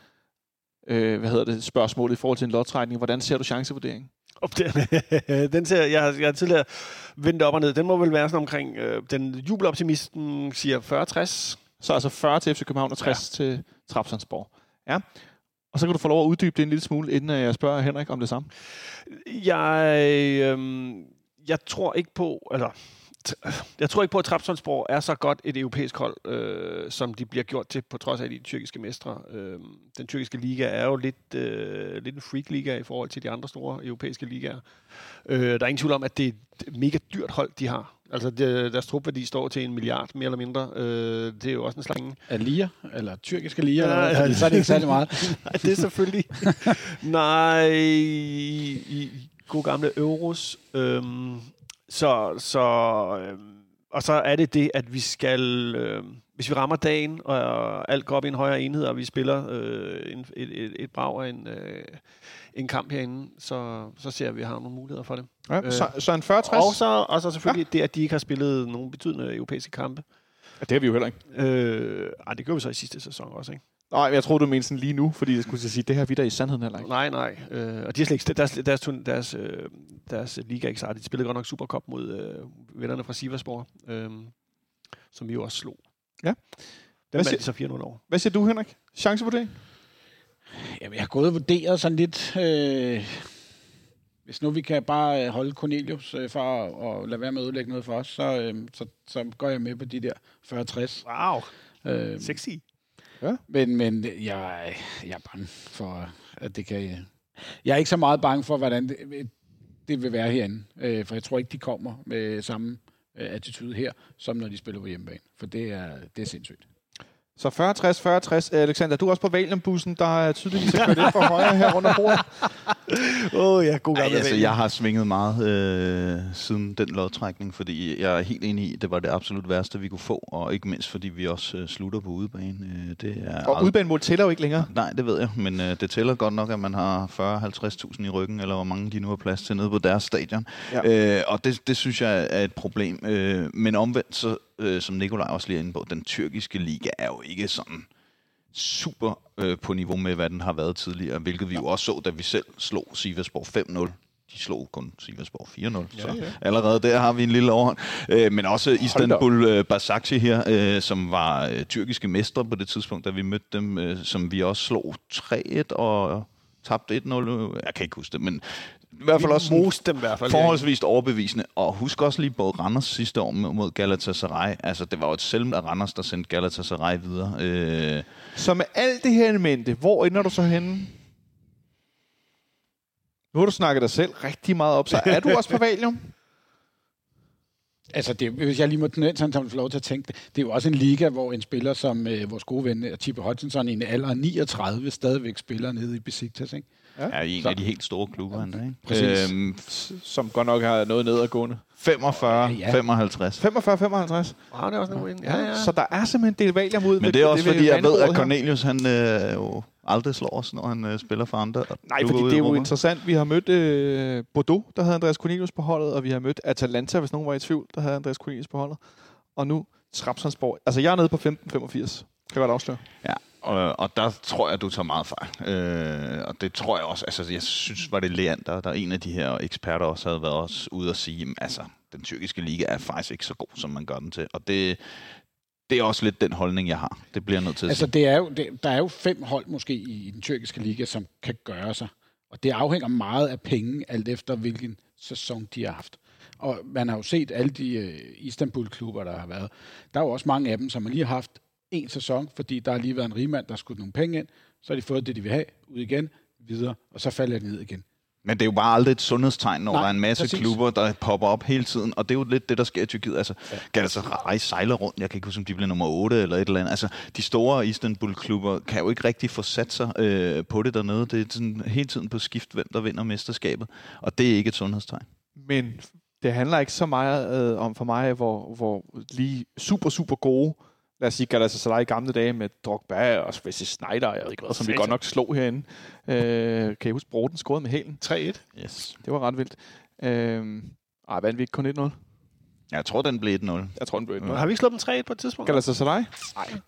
B: øh, hvad hedder det, spørgsmål i forhold til en lodtrækning. Hvordan ser du chancevurderingen?
C: Op der. den ser, jeg, har- jeg har tidligere vendt op og ned. Den må vel være sådan omkring, øh, den jubeloptimisten siger 40-60.
B: Så altså 40 til FC København og 60 ja. til Trabzonsborg. Ja. Og så kan du få lov at uddybe det en lille smule, inden jeg spørger Henrik om det samme.
C: Jeg, øh, jeg tror ikke på, t- jeg tror ikke på, at Trabzonspor er så godt et europæisk hold, øh, som de bliver gjort til, på trods af de tyrkiske mestre. Øh, den tyrkiske liga er jo lidt, øh, lidt en freak-liga i forhold til de andre store europæiske ligaer. Øh, der er ingen tvivl om, at det er et mega dyrt hold, de har. Altså, det, deres trupværdi står til en milliard, mere eller mindre. Øh, det er jo også en slags
D: Er Lier, eller tyrkiske Lier,
C: Ja,
D: ja. så er det ikke særlig meget.
C: Nej, det er selvfølgelig... Nej, i, i god gamle euros. Øhm, så, så, øhm, og så er det det, at vi skal... Øhm, hvis vi rammer dagen, og alt går op i en højere enhed, og vi spiller øh, en, et, et, et brag af en, øh, en kamp herinde, så, så ser vi, at vi har nogle muligheder for det.
B: Ja,
C: Øh,
B: så, så en 40-60?
C: Og så, og så selvfølgelig ja. det, at de ikke har spillet nogle betydende europæiske kampe.
B: Ja, det har vi jo heller ikke.
C: Øh, ej, det gjorde vi så i sidste sæson også, ikke?
B: Nej, jeg tror du mente sådan lige nu, fordi jeg skulle sige, det her vi der i sandheden heller ikke.
C: Nej, nej. Øh, og de har slet ikke, deres, deres, deres, øh, deres liga er ikke startet. De spillede godt nok Supercup mod øh, vennerne fra Siversborg, øh, som vi jo også slog.
B: Ja.
C: Den
B: Hvad
C: de så 4-0 over.
B: Hvad siger du, Henrik? Chancevurdering?
D: Jamen, jeg har gået og vurderet sådan lidt... Øh, hvis nu vi kan bare øh, holde Cornelius øh, for at, at lade være med at ødelægge noget for os, så, øh, så, så går jeg med på de der 40-60.
C: Wow,
D: Øh,
C: sexy. Ja.
D: men men jeg, jeg er bange for, at det kan... Jeg er ikke så meget bange for, hvordan det, det vil være herinde. Øh, for jeg tror ikke, de kommer med samme øh, attitude her, som når de spiller på hjemmebane. For det er, det er sindssygt.
B: Så 40-60, 40-60. Alexander, du er også på Valium-bussen, der er tydeligvis kørt ind for højre her rundt om bordet.
C: Åh oh, ja, god
E: Ej,
C: gammel
E: altså,
C: Valium.
E: jeg har svinget meget øh, siden den lodtrækning, fordi jeg er helt enig i, at det var det absolut værste, vi kunne få, og ikke mindst fordi vi også øh, slutter på udebane. Øh, det er
B: Og udbanemål tæller jo ikke længere.
E: Nej, det ved jeg, men øh, det tæller godt nok, at man har 40-50.000 i ryggen, eller hvor mange de nu har plads til nede på deres stadion. Ja. Øh, og det, det synes jeg er et problem. Øh, men omvendt, så, øh, som Nikolaj også lige inde på, den tyrkiske liga er jo ikke sådan super øh, på niveau med, hvad den har været tidligere, hvilket vi jo også så, da vi selv slog Sivasborg 5-0 de slog kun Sivasborg 4-0, så allerede der har vi en lille overhånd. Øh, men også Istanbul øh, Basakci her, øh, som var øh, tyrkiske mestre på det tidspunkt, da vi mødte dem, øh, som vi også slog 3-1 og tabte 1-0. Jeg kan ikke huske det, men i hvert fald også sådan
C: Most dem i hvert fald.
E: forholdsvis overbevisende. Og husk også lige både Randers sidste år mod Galatasaray. Altså, det var jo et selv af Randers, der sendte Galatasaray videre. Øh,
B: Så med alt det her i mente, hvor ender du så henne? Nu har du snakket dig selv rigtig meget op, så er du også på Valium?
D: Altså, det, hvis jeg lige må tendens, han få lov til at tænke det, det er jo også en liga, hvor en spiller som øh, vores gode ven, Tippe Hutchinson, i en alder af 39, stadigvæk spiller nede i Besiktas, ikke?
E: Er i en
D: Så-
E: af de helt store klubber endda, ikke?
D: Præcis.
E: Øhm,
B: Som godt nok har noget nedadgående.
E: 45,
D: Ja, ja.
E: 55.
B: 45-55.
C: Ah, det er også en ja, ja.
B: Så der er simpelthen en del Valium ud.
E: Men det er også
B: vil
E: fordi, jeg ved, at. Cornelius han øh, jo aldrig slår os, når han øh, spiller for andre.
B: Nej, fordi det er jo interessant. Vi har mødt øh, Bordeaux, der havde Andreas Cornelius på holdet, og vi har mødt Atalanta, hvis nogen var i tvivl, der havde Andreas Cornelius på holdet. Og nu Trabzonsborg. Altså, jeg er nede på 15-85. Kan jeg godt afsløre.
E: Ja, og, og der tror jeg, du tager meget fejl. Øh, og det tror jeg også, altså jeg synes, var det Leander, der er en af de her eksperter også havde været også ude og sige, jamen, altså, den tyrkiske liga er faktisk ikke så god, som man gør den til. Og det, det er også lidt den holdning, jeg har. Det bliver jeg nødt til at
D: Altså,
E: sige.
D: det er jo, det, der er jo fem hold måske i, i den tyrkiske liga, som kan gøre sig. Og det afhænger meget af penge, alt efter hvilken sæson de har haft. Og man har jo set alle de øh, Istanbul-klubber, der har været. Der er jo også mange af dem, som har lige haft en sæson, fordi der har lige været en rigmand, der har skudt nogle penge ind. Så har de fået det, de vil have, ud igen, videre, og så falder det ned igen.
E: Men det er jo bare aldrig et sundhedstegn, når
D: Nej,
E: der er en masse
D: præcis.
E: klubber, der popper op hele tiden. Og det er jo lidt det, der sker i Tyrkiet. Altså, ja. Galatasaray sejler rundt. Jeg kan ikke huske, om de bliver nummer 8 eller et eller andet. Altså, de store Istanbul-klubber kan jo ikke rigtig få sat sig øh, på det dernede. Det er sådan hele tiden på skift, hvem der vinder mesterskabet. Og det er ikke et sundhedstegn.
B: Men det handler ikke så meget øh, om for mig, hvor, hvor lige super, super gode, lad os sige Galatasaray i gamle dage med Drogba og Wesley Snyder, jeg ved ikke hvad, som vi godt nok slog herinde. Øh, kan I huske, Broden scorede med hælen?
C: 3-1.
E: Yes.
B: Det var ret vildt. Øh, ej, vandt vi ikke kun 1-0?
E: Jeg tror, den blev 1-0.
B: Jeg tror, den blev 1-0.
C: Har vi ikke slået dem 3-1 på et tidspunkt?
B: Galatasaray?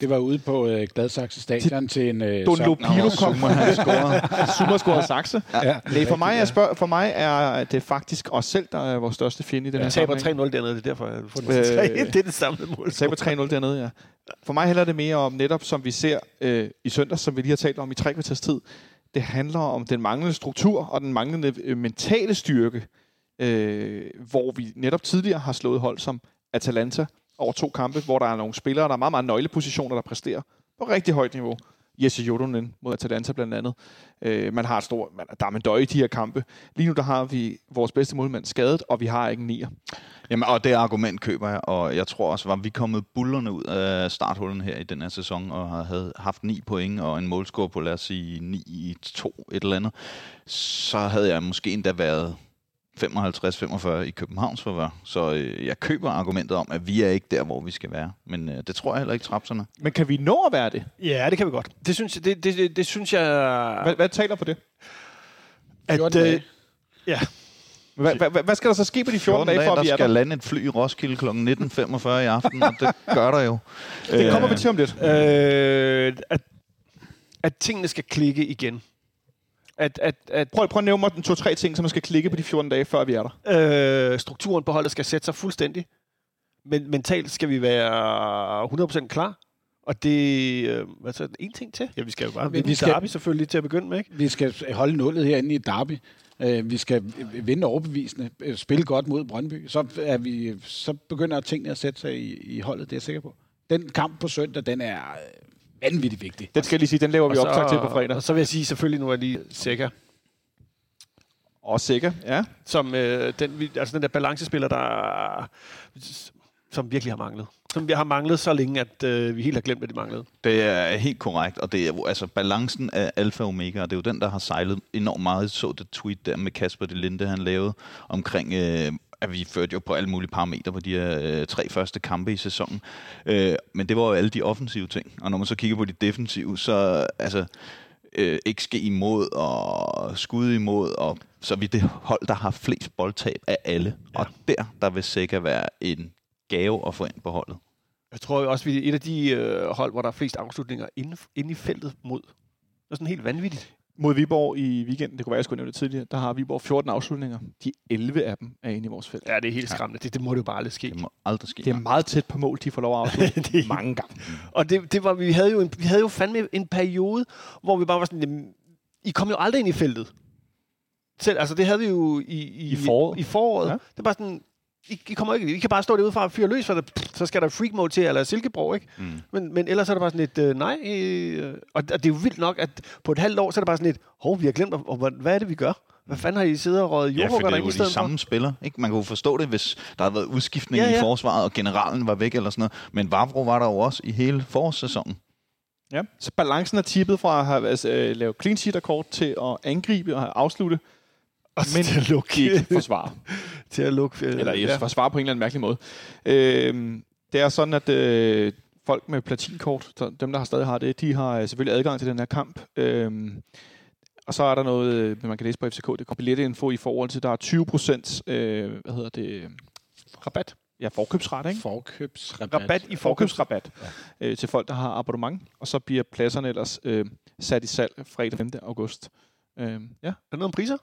D: Det var ude på øh, Gladsaxe Stadion til en... Øh,
B: Don
D: så-
B: Lopilo kom.
E: Han scorede.
B: Saxe.
D: Ja,
B: Nej, for mig, er spørg, for mig er det faktisk os selv, der er vores største fjende i den her
C: Jeg taber
B: sammenhæng.
C: 3-0 dernede, det er derfor, jeg har fundet
B: Øh,
C: 3-1. Det er det samlede mål.
B: Taber 3-0 dernede, ja. For mig handler det mere om netop, som vi ser øh, i søndags, som vi lige har talt om i tre kvarters tid. Det handler om den manglende struktur og den manglende øh, mentale styrke, øh, hvor vi netop tidligere har slået hold som Atalanta over to kampe, hvor der er nogle spillere, der er meget, meget nøglepositioner, der præsterer på rigtig højt niveau. Jesse Jodonen mod Atalanta blandt andet. Øh, man har et stort, man, der er med i de her kampe. Lige nu der har vi vores bedste målmand skadet, og vi har ikke en nier.
E: Jamen, og det argument køber jeg, og jeg tror også, var vi kommet bullerne ud af starthullen her i den her sæson, og havde haft ni point og en målscore på, lad os sige, 9-2, et eller andet, så havde jeg måske endda været 55-45 i Københavns forvør. Så øh, jeg køber argumentet om, at vi er ikke der, hvor vi skal være. Men øh, det tror jeg heller ikke, trapserne.
B: Men kan vi nå at være det?
C: Ja, det kan vi godt. Det synes, jeg- det, det, det, det synes jeg...
B: Hvad, hvad taler på det?
D: 14
C: øh, ja,
B: Hvad, hvad, hvad skal der så ske på de 14 dage, for at
E: der
B: vi er
E: skal
B: der?
E: lande et fly i Roskilde kl. 19.45 i aften, og det gør der jo.
B: Det kommer vi til om lidt.
C: øh, at, at tingene skal klikke igen. At, at, at
B: Prøv, prøv at nævne mig den to-tre ting, som man skal klikke på de 14 dage, før vi er der.
C: øh, strukturen på holdet skal sætte sig fuldstændig. Men mentalt skal vi være 100% klar. Og det... Øh, hvad så? En ting til? Ja, vi skal jo bare vinde
D: vi skal-
C: Derby selvfølgelig til at begynde med, ikke?
D: Vi skal holde nullet herinde i Derby. Øh, vi skal vinde overbevisende, øh, spille godt mod Brøndby. Så, er vi, så begynder tingene at sætte sig i, i holdet, det er jeg sikker på. Den kamp på søndag, den er øh, vanvittigt vigtig.
B: Den skal jeg lige sige, den laver vi
C: så-
B: optag til på fredag.
C: Og så vil jeg sige, selvfølgelig nu er lige sikker.
B: Og sikker, ja.
C: Som øh, den, vi- altså den der balancespiller, der som virkelig har manglet. Som vi har manglet så længe, at øh, vi helt har glemt, at de manglede.
E: Det er helt korrekt, og det er altså balancen af alfa og omega, og det er jo den, der har sejlet enormt meget. Jeg så det tweet der med Kasper de Linde, han lavede omkring, øh, at vi førte jo på alle mulige parametre på de her øh, tre første kampe i sæsonen. Øh, men det var jo alle de offensive ting, og når man så kigger på de defensive, så altså øh, XG imod og skud imod, og så er vi det hold, der har flest boldtab af alle. Ja. Og der, der vil sikkert være en gave at få ind på holdet.
C: Jeg tror jo også, vi er et af de øh, hold, hvor der er flest afslutninger inde, inde i feltet mod. Det er sådan helt vanvittigt.
B: Mod Viborg i weekenden, det kunne være, jeg skulle nævne det tidligere, der har Viborg 14 afslutninger. De 11 af dem er inde i vores felt.
C: Ja, det er helt skræmmende. Det, det må det jo bare aldrig ske.
E: Det må aldrig ske.
B: Det er meget tæt på mål, de får lov at afslutte
C: Det er-
B: mange gange.
C: Og det, det var, vi, havde jo en, vi havde jo fandme en periode, hvor vi bare var sådan, I kom jo aldrig ind i feltet. Selv, altså det havde vi jo i, i,
B: I foråret.
C: I foråret.
B: Ja.
C: Ja. Det bare sådan, I, I, kommer ikke, I kan bare stå derude fra og fyre løs, for der, så skal der freak mode til, eller silkebrog, ikke?
E: Mm.
C: Men, men ellers er det bare sådan et, øh, nej. Øh, og, og det er jo vildt nok, at på et halvt år, så er det bare sådan et, hov, vi har glemt, og, og, hvad er det, vi gør? Hvad fanden har I siddet og røget
E: Ja, for det er jo de samme spillere. Ikke? Man kunne forstå det, hvis der havde været udskiftning
C: Ja,
E: ja, i forsvaret, og generalen var væk eller sådan noget. Men Vavro var der jo også i hele forårssæsonen.
B: Ja. Så balancen er tippet fra at have altså, øh, lavet clean sheet rekord til at angribe og afslutte,
C: Og
B: men
C: til at lukke,
B: ikke forsvare.
C: til at lukke øh,
B: Eller
C: ja.
B: ja. forsvare på en eller anden mærkelig måde. Øhm, det er sådan, at øh, folk med platinkort, så dem der har stadig har det, de har øh, selvfølgelig adgang til den her kamp. Øhm, og så er der noget, øh, man kan læse på FCK, det kommer billetinfo i forhold til, der er 20 procent, øh, hvad hedder det,
C: rabat.
B: ja, forkøbsret, ikke?
D: Forkøbsrabat.
B: Rabat i forkøbsrabat ja. øh, til folk, der har abonnement. Og så bliver pladserne ellers øh, sat i salg fredag 5. august. Øh, ja,
C: Er der noget om priser?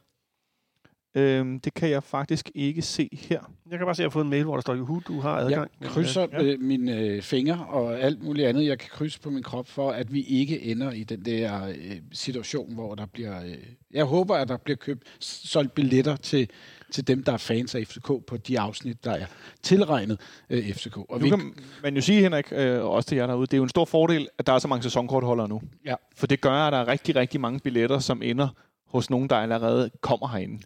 B: Øh, det kan jeg faktisk ikke se her.
C: Jeg kan bare se, at jeg har fået en mail, hvor der står, Juhu, du har adgang.
D: Jeg krydser
B: Ja.
D: ja. mine øh, fingre og alt muligt andet, jeg kan krydse på min krop, for at vi ikke ender i den der øh, situation, hvor der bliver... Øh, jeg håber, at der bliver købt solgt billetter til, til dem, der er fans af FCK på de afsnit, der er tilregnet øh, FCK. Og
B: Nu kan man jo sige, Henrik, øh, og også til jer derude, det er jo en stor fordel, at der er så mange sæsonkortholdere nu.
D: Ja.
B: For det gør, at der er rigtig, rigtig mange billetter, som ender hos nogen, der allerede kommer herinde.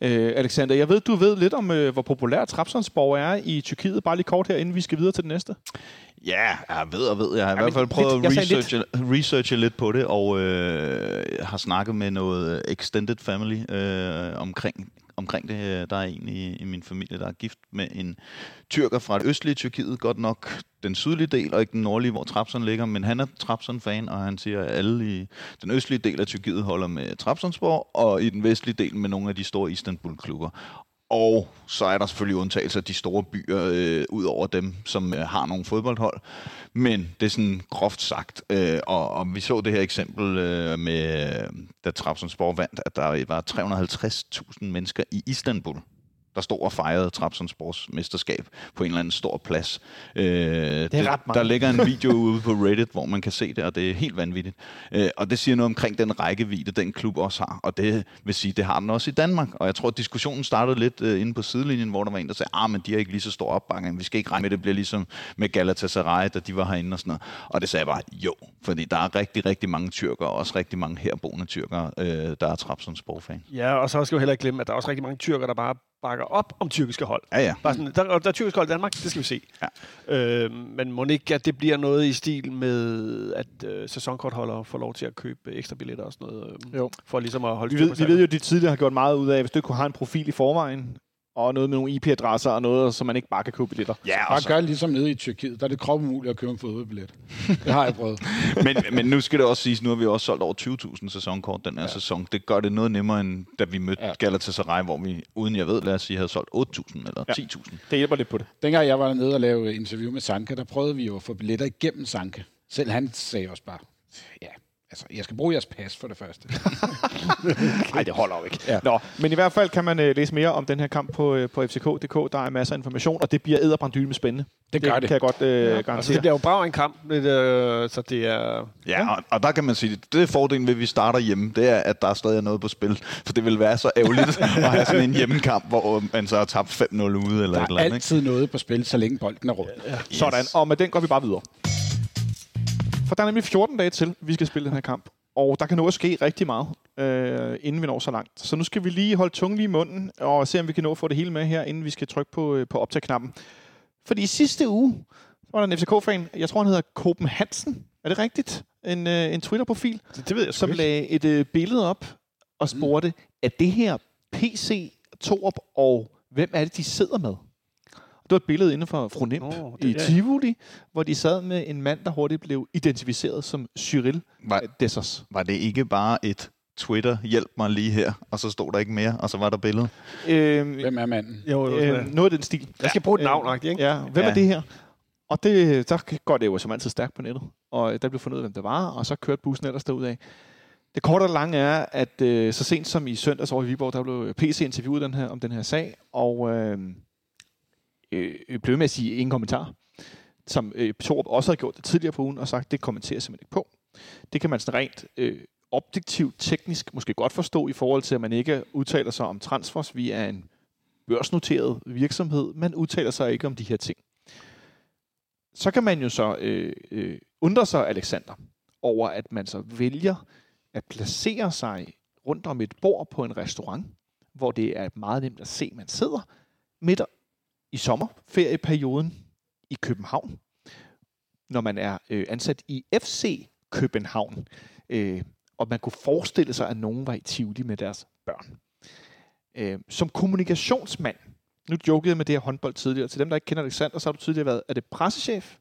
B: Ja. Øh, Alexander, jeg ved, du ved lidt om, øh, hvor populær Trabzonsborg er i Tyrkiet. Bare lige kort her, inden vi skal videre til det næste.
E: Ja, jeg ved og ved. Jeg har i
B: Ja,
E: hvert fald prøvet
B: lidt-
E: at researche, researche lidt på det, og øh, har snakket med noget extended family øh, omkring, omkring det. Der er en i, i min familie, der er gift med en tyrker fra det østlige Tyrkiet, godt nok den sydlige del, og ikke den nordlige, hvor Trabzon ligger, men han er Trabzon-fan, og han siger, at alle i den østlige del af Tyrkiet holder med Trabzonspor, og i den vestlige del med nogle af de store Istanbul-klubber. Og så er der selvfølgelig undtagelser af de store byer, øh, ud over dem, som øh, har nogle fodboldhold. Men det er sådan groft sagt. Øh, og, og vi så det her eksempel øh, med, øh, da Trabzonspor vandt, at der var 350.000 mennesker i Istanbul, der stod og fejrede Trabzonspors mesterskab på en eller anden stor plads. Øh, det
B: er ret mange.
E: Der ligger en video ude på Reddit, hvor man kan se det, og det er helt vanvittigt. Øh, og det siger noget omkring den rækkevidde, den klub også har. Og det vil sige, det har den også i Danmark. Og jeg tror, at diskussionen startede lidt øh, inde på sidelinjen, hvor der var en, der sagde, ah, men de har ikke lige så stor opbakning. Vi skal ikke regne med, det bliver ligesom med Galatasaray, da de var herinde og sådan noget. Og det sagde jeg bare, jo. Fordi der er rigtig, rigtig mange tyrkere, og også rigtig mange herboende tyrkere, øh, der er Trabzonspor-fan.
C: Ja, og så skal vi heller ikke glemme, at der er også rigtig mange tyrker, der bare bakker op om tyrkiske hold.
E: Ja, ja.
C: Bare sådan, der, og der er tyrkisk hold i Danmark, det skal vi se. Ja. Øh, men må ikke, at det bliver noget i stil med, at øh, sæsonkortholdere får lov til at købe ekstra billetter og sådan noget, øh,
B: Jo.
C: for ligesom at holde
B: Vi ved,
C: på
B: vi ved jo, at de tidligere har gjort meget ud af, hvis du ikke kunne have en profil i forvejen, og noget med nogle IP-adresser og noget, som man ikke bare kan købe billetter.
E: Ja,
D: Bare
E: og så,
D: gør ligesom nede i Tyrkiet. Der er det krop umuligt at købe en fodboldbillet. Det har jeg prøvet.
E: men, men nu skal det også siges, nu har vi også solgt over 20.000 sæsonkort den her ja. sæson. Det gør det noget nemmere, end da vi mødte ja. Galatasaray, hvor vi, uden jeg ved, lad os sige, havde solgt 8.000 eller
B: Ja.
E: 10.000.
B: Det hjælper lidt på det.
D: Dengang jeg var nede og lave interview med Sanka, der prøvede vi jo at få billetter igennem Sanka. Selv han sagde også bare, ja, altså, jeg skal bruge jeres pas for det første.
B: Nej, det holder jo ikke.
D: Ja.
B: Nå, men i hvert fald kan man øh, læse mere om den her kamp på, øh, på fck.dk. Der er masser af information, og det bliver æderbrandyle med spændende.
D: Det gør det.
B: kan jeg godt øh, ja,
C: Altså,
B: garantere.
C: det bliver jo brav en kamp, lidt, øh, så det er...
E: Ja, og, og der kan man sige, det er fordelen ved, at vi starter hjemme, det er, at der er stadig noget på spil. For det vil være så ærgerligt at have sådan en hjemmekamp, hvor man så har tabt 5-0 ude eller
D: Der
E: et eller
D: er
E: andet. Ikke?
D: altid noget på spil, så længe bolden er rundt.
E: Yes.
B: Sådan, og med den går vi bare videre. For der er nemlig 14 dage til, vi skal spille den her kamp. Og der kan nå at ske rigtig meget, øh, inden vi når så langt. Så nu skal vi lige holde tungen lige i munden, og se om vi kan nå at få det hele med her, inden vi skal trykke på, øh, på optag-knappen. Fordi i sidste uge, så var der en FCK-fan, jeg tror han hedder Koben Hansen. Er det rigtigt? En, øh, en Twitter-profil,
C: Det, det ved jeg
B: som
C: ikke.
B: lagde et øh, billede op og spurgte, er det her PC, Torup og hvem er det, de sidder med? Det var et billede inden for Fru Nimp
C: Nå,
B: i
C: det er-
B: Tivoli, hvor de sad med en mand, der hurtigt blev identificeret som Cyril
E: Var,
B: Dessers.
E: var det ikke bare et Twitter, hjælp mig lige her, og så stod der ikke mere, og så var der billedet?
B: Øh,
D: Hvem er manden?
C: Jo,
B: øh, noget af den stil.
C: jeg skal bruge et
B: Øh,
C: navn, ikke?
B: Ja, hvem
E: Ja.
B: er det her? Og det, der går det jo som altid stærkt på nettet. Og der blev fundet ud af, hvem det var, og så kørte bussen ellers derudad. Det korte og lange er, at øh, så sent som i søndags over i Viborg, der blev PC interviewet den her, om den her sag, og øh, øh, øh blev med at sige ingen kommentar, som øh, Torup også havde gjort det tidligere på ugen, og sagt, det kommenterer jeg simpelthen ikke på. Det kan man sådan rent øh, objektivt, teknisk måske godt forstå i forhold til, at man ikke udtaler sig om transfers. Vi er en børsnoteret virksomhed, man udtaler sig ikke om de her ting. Så kan man jo så øh, øh, undre sig, Alexander, over at man så vælger at placere sig rundt om et bord på en restaurant, hvor det er meget nemt at se, at man sidder midt i sommerferieperioden i København, når man er øh, ansat i FC København. Øh, og man kunne forestille sig, at nogen var i Tivoli med deres børn. Øh, som kommunikationsmand, nu jokede jeg med det her håndbold tidligere, til dem, der ikke kender Alexander, så har du tidligere været, er det pressechef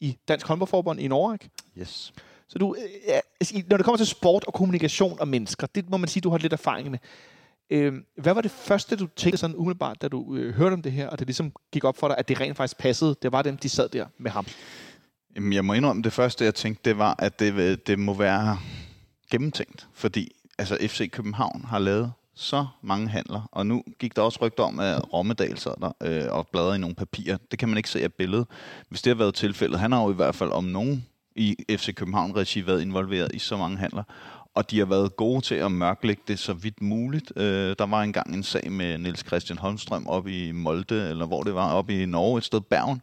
B: i Dansk Håndboldforbund i Norge,
E: Yes.
B: så du, øh, altså, når det kommer til sport og kommunikation og mennesker, det må man sige, du har lidt erfaring med. Øh, hvad var det første, du tænkte sådan umiddelbart, da du øh, hørte om det her, og det ligesom gik op for dig, at det rent faktisk passede? Det var dem, de sad der med ham.
E: Jamen, jeg må indrømme, det første, jeg tænkte, det var, at det, øh, det må være gennemtænkt. Fordi altså, FC København har lavet så mange handler, og nu gik der også rygter om, at Rommedal sad der øh, og bladrede i nogle papirer. Det kan man ikke se af billedet. Hvis det har været tilfældet, han har jo i hvert fald om nogen i FC København-regi været involveret i så mange handler. Og de har været gode til at mørklægge det så vidt muligt. Øh, der var engang en sag med Niels Christian Holmstrøm op i Molde, eller hvor det var, op i Norge, et sted Bergen.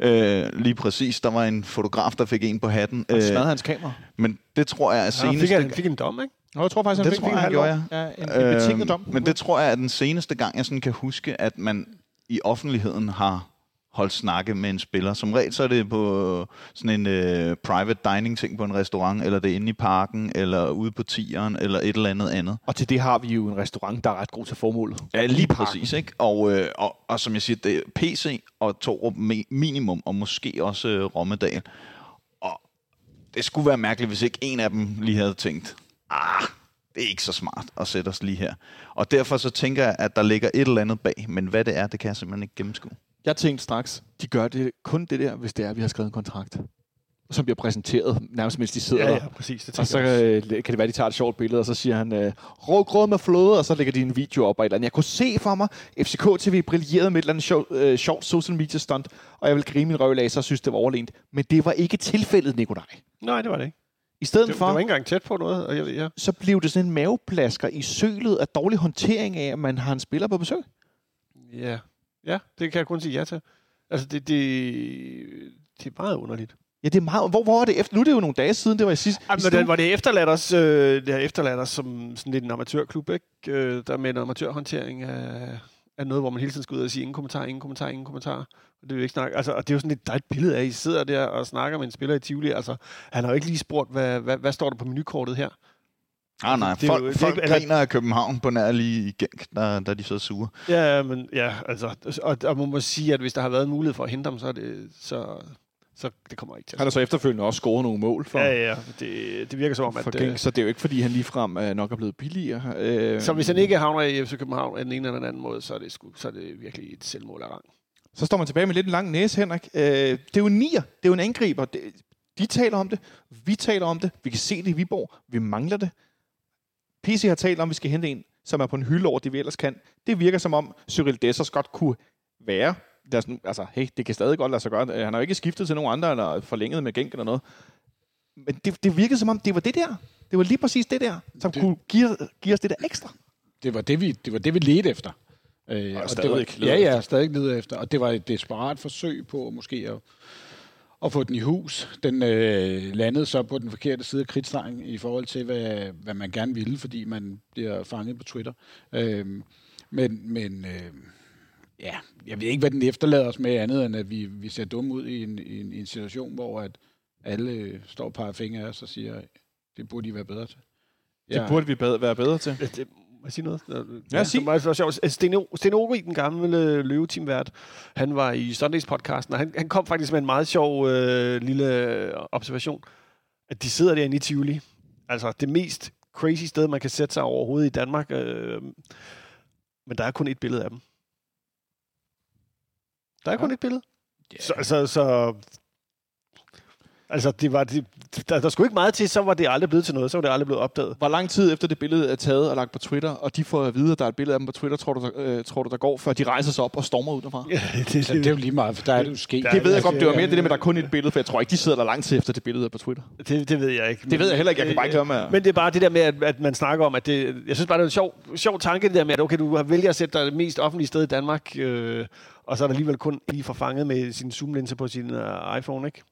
E: Øh, lige præcis, der var en fotograf, der fik en på hatten.
B: Han
E: Øh,
B: smadrede hans kamera.
E: men det tror jeg er
C: Ja,
E: senest.
C: fik, han, fik en dom, ikke?
B: Nå, jeg tror faktisk, han
E: Det
B: fik,
E: tror
B: fik
E: jeg,
B: en
E: han gjorde,
B: år. Ja, en, en betinget dom.
E: Øhm, men det tror jeg er den seneste gang, jeg sådan kan huske, at man i offentligheden har holdt snakke med en spiller. Som regel så er det på sådan en øh, private dining ting på en restaurant, eller det er inde i parken, eller ude på tieren, eller et eller andet andet.
B: Og til det har vi jo en restaurant, der er ret god til formålet.
E: Ja, lige præcis. Ikke? Og, øh, og, og som jeg siger, det er PC og Torup mi- minimum, og måske også øh, Rommedal. Og det skulle være mærkeligt, hvis ikke en af dem lige havde tænkt, ah, det er ikke så smart at sætte os lige her. Og derfor så tænker jeg, at der ligger et eller andet bag, men hvad det er, det kan jeg simpelthen ikke gennemskue.
B: Jeg tænkte straks, de gør det kun det der, hvis det er, at vi har skrevet en kontrakt. Som bliver præsenteret, nærmest mens de sidder
C: Ja,
B: der.
C: ja, præcis. Det
B: Og så øh, kan det være, at de tager et sjovt billede, og så siger han, øh, rå grød med flåde, og så lægger de en video op og et eller andet. Jeg kunne se for mig, FCK TV brillerede med et eller andet sjov, øh, sjovt social media stunt, og jeg vil grine min røv af, så synes det var overlænt. Men det var ikke tilfældet, Nikolaj.
C: Nej, det var det ikke.
B: I stedet
C: Det, det
B: for,
C: var ikke engang tæt på noget. Og jeg, ja.
B: så blev det sådan en maveplasker i sølet af dårlig håndtering af, at man har en spiller på besøg.
C: ja. Ja, det kan jeg kun sige ja til. Altså, det, det, det er meget underligt.
B: Ja, det er meget... Hvor, hvor er det efter? Nu er det jo nogle dage siden, det var i sidste...
C: Jamen,
B: sidste
C: det, var det efterladt os, øh, det har efterladt os som sådan lidt en amatørklub, ikke? Øh, der med en amatørhåndtering af, af noget, hvor man hele tiden skal ud og sige ingen kommentar, ingen kommentar, ingen kommentar. Og det er jo ikke snak, altså, og det er jo sådan et, et billede af, at I sidder der og snakker med en spiller i Tivoli. Altså, han har jo ikke lige spurgt, hvad, hvad, hvad står der på menukortet her?
E: Ah, nej,
C: Det er jo-
E: folk,
C: det er
E: folk
C: eller-
E: griner af København på nær lige i der, der er de så sure.
C: Ja, men ja, altså, og, og man må sige, at hvis der har været mulighed for at hente ham, så er det, så, så det kommer ikke til at
B: Han har så efterfølgende også scoret nogle mål for,
C: Ja, ja, det, det virker som om, at...
B: Genk,
C: Øh,
B: så det er jo ikke, fordi han ligefrem øh, nok er blevet billigere. Øh,
C: så hvis han ikke havner i FC København af den ene eller den anden måde, så er det, sgu, så er det virkelig et selvmål af rang.
B: Så står man tilbage med lidt en lang næse, Henrik. Øh, det er jo en nier. Det er jo en angriber. Det, de taler om det. Vi taler om det. Vi kan se det i Viborg. Vi mangler det. PC har talt om, at vi skal hente en, som er på en hylde over det, vi ellers kan. Det virker som om, Cyril Dessers godt kunne være. Der er sådan, altså, hey, det kan stadig godt lade sig gøre. Han har jo ikke skiftet til nogen andre, eller forlænget med Genk eller noget. Men det, det virkede som om, det var det der. Det var lige præcis det der, som det...
D: Det-
B: kunne give, give os det der ekstra.
D: det var det, vi, det var det, vi ledte efter. Øh,
B: Og
D: det
B: stadig
D: var,
B: leder
D: ja, ja, stadig leder efter. Og det var et desperat forsøg på måske at, at få den i hus. Den øh, landede så på den forkerte side af kridtstregen i forhold til, hvad, hvad man gerne ville, fordi man bliver fanget på Twitter. Øh, men men øh, ja, jeg ved ikke, hvad den efterlader os med andet, end at vi, vi ser dumme ud i en, i en, i en situation, hvor at alle øh, står og peger fingre af os og siger, det burde de være bedre til.
B: Det burde vi bedre, være bedre til.
C: Ja, det, jeg sige noget?
B: Ja, sig.
C: Det var, var sjovt. Sten, O- Sten Ori, den gamle løveteamvært, han var i Sundays podcasten, og han, han kom faktisk med en meget sjov øh, lille observation, at de sidder derinde i Tivoli. Altså det mest crazy sted, man kan sætte sig overhovedet i Danmark. Øh, men der er kun et billede af dem. Der er kun
B: Ja.
C: et billede.
D: Ja.
C: Så, så, så Altså, det var, det, der, der skulle ikke meget til, så var det aldrig blevet til noget. Så var det aldrig blevet opdaget.
B: Hvor lang tid efter det billede er taget og lagt på Twitter, og de får at vide, at der er et billede af dem på Twitter, tror du, der, øh, tror du, der går, før de rejser sig op og stormer ud derfra?
C: Ja, det,
D: Så det er jo lige meget, for der er det jo sket.
B: Det ved jeg godt, det var mere det der med, at der er kun et billede, for jeg tror ikke, de sidder der lang tid efter det billede er på Twitter.
C: det, det ved jeg ikke.
B: Det ved jeg heller ikke, jeg kan bare ikke høre med.
C: Men det er bare det der med, at, at man snakker om, at det, jeg synes bare, det er en sjov, sjov tanke, det der med, at okay, du har vælger at sætte dig det mest offentlige sted i Danmark, øh, og så er der alligevel kun lige forfanget med sin zoomlinse på sin uh, iPhone, ikke?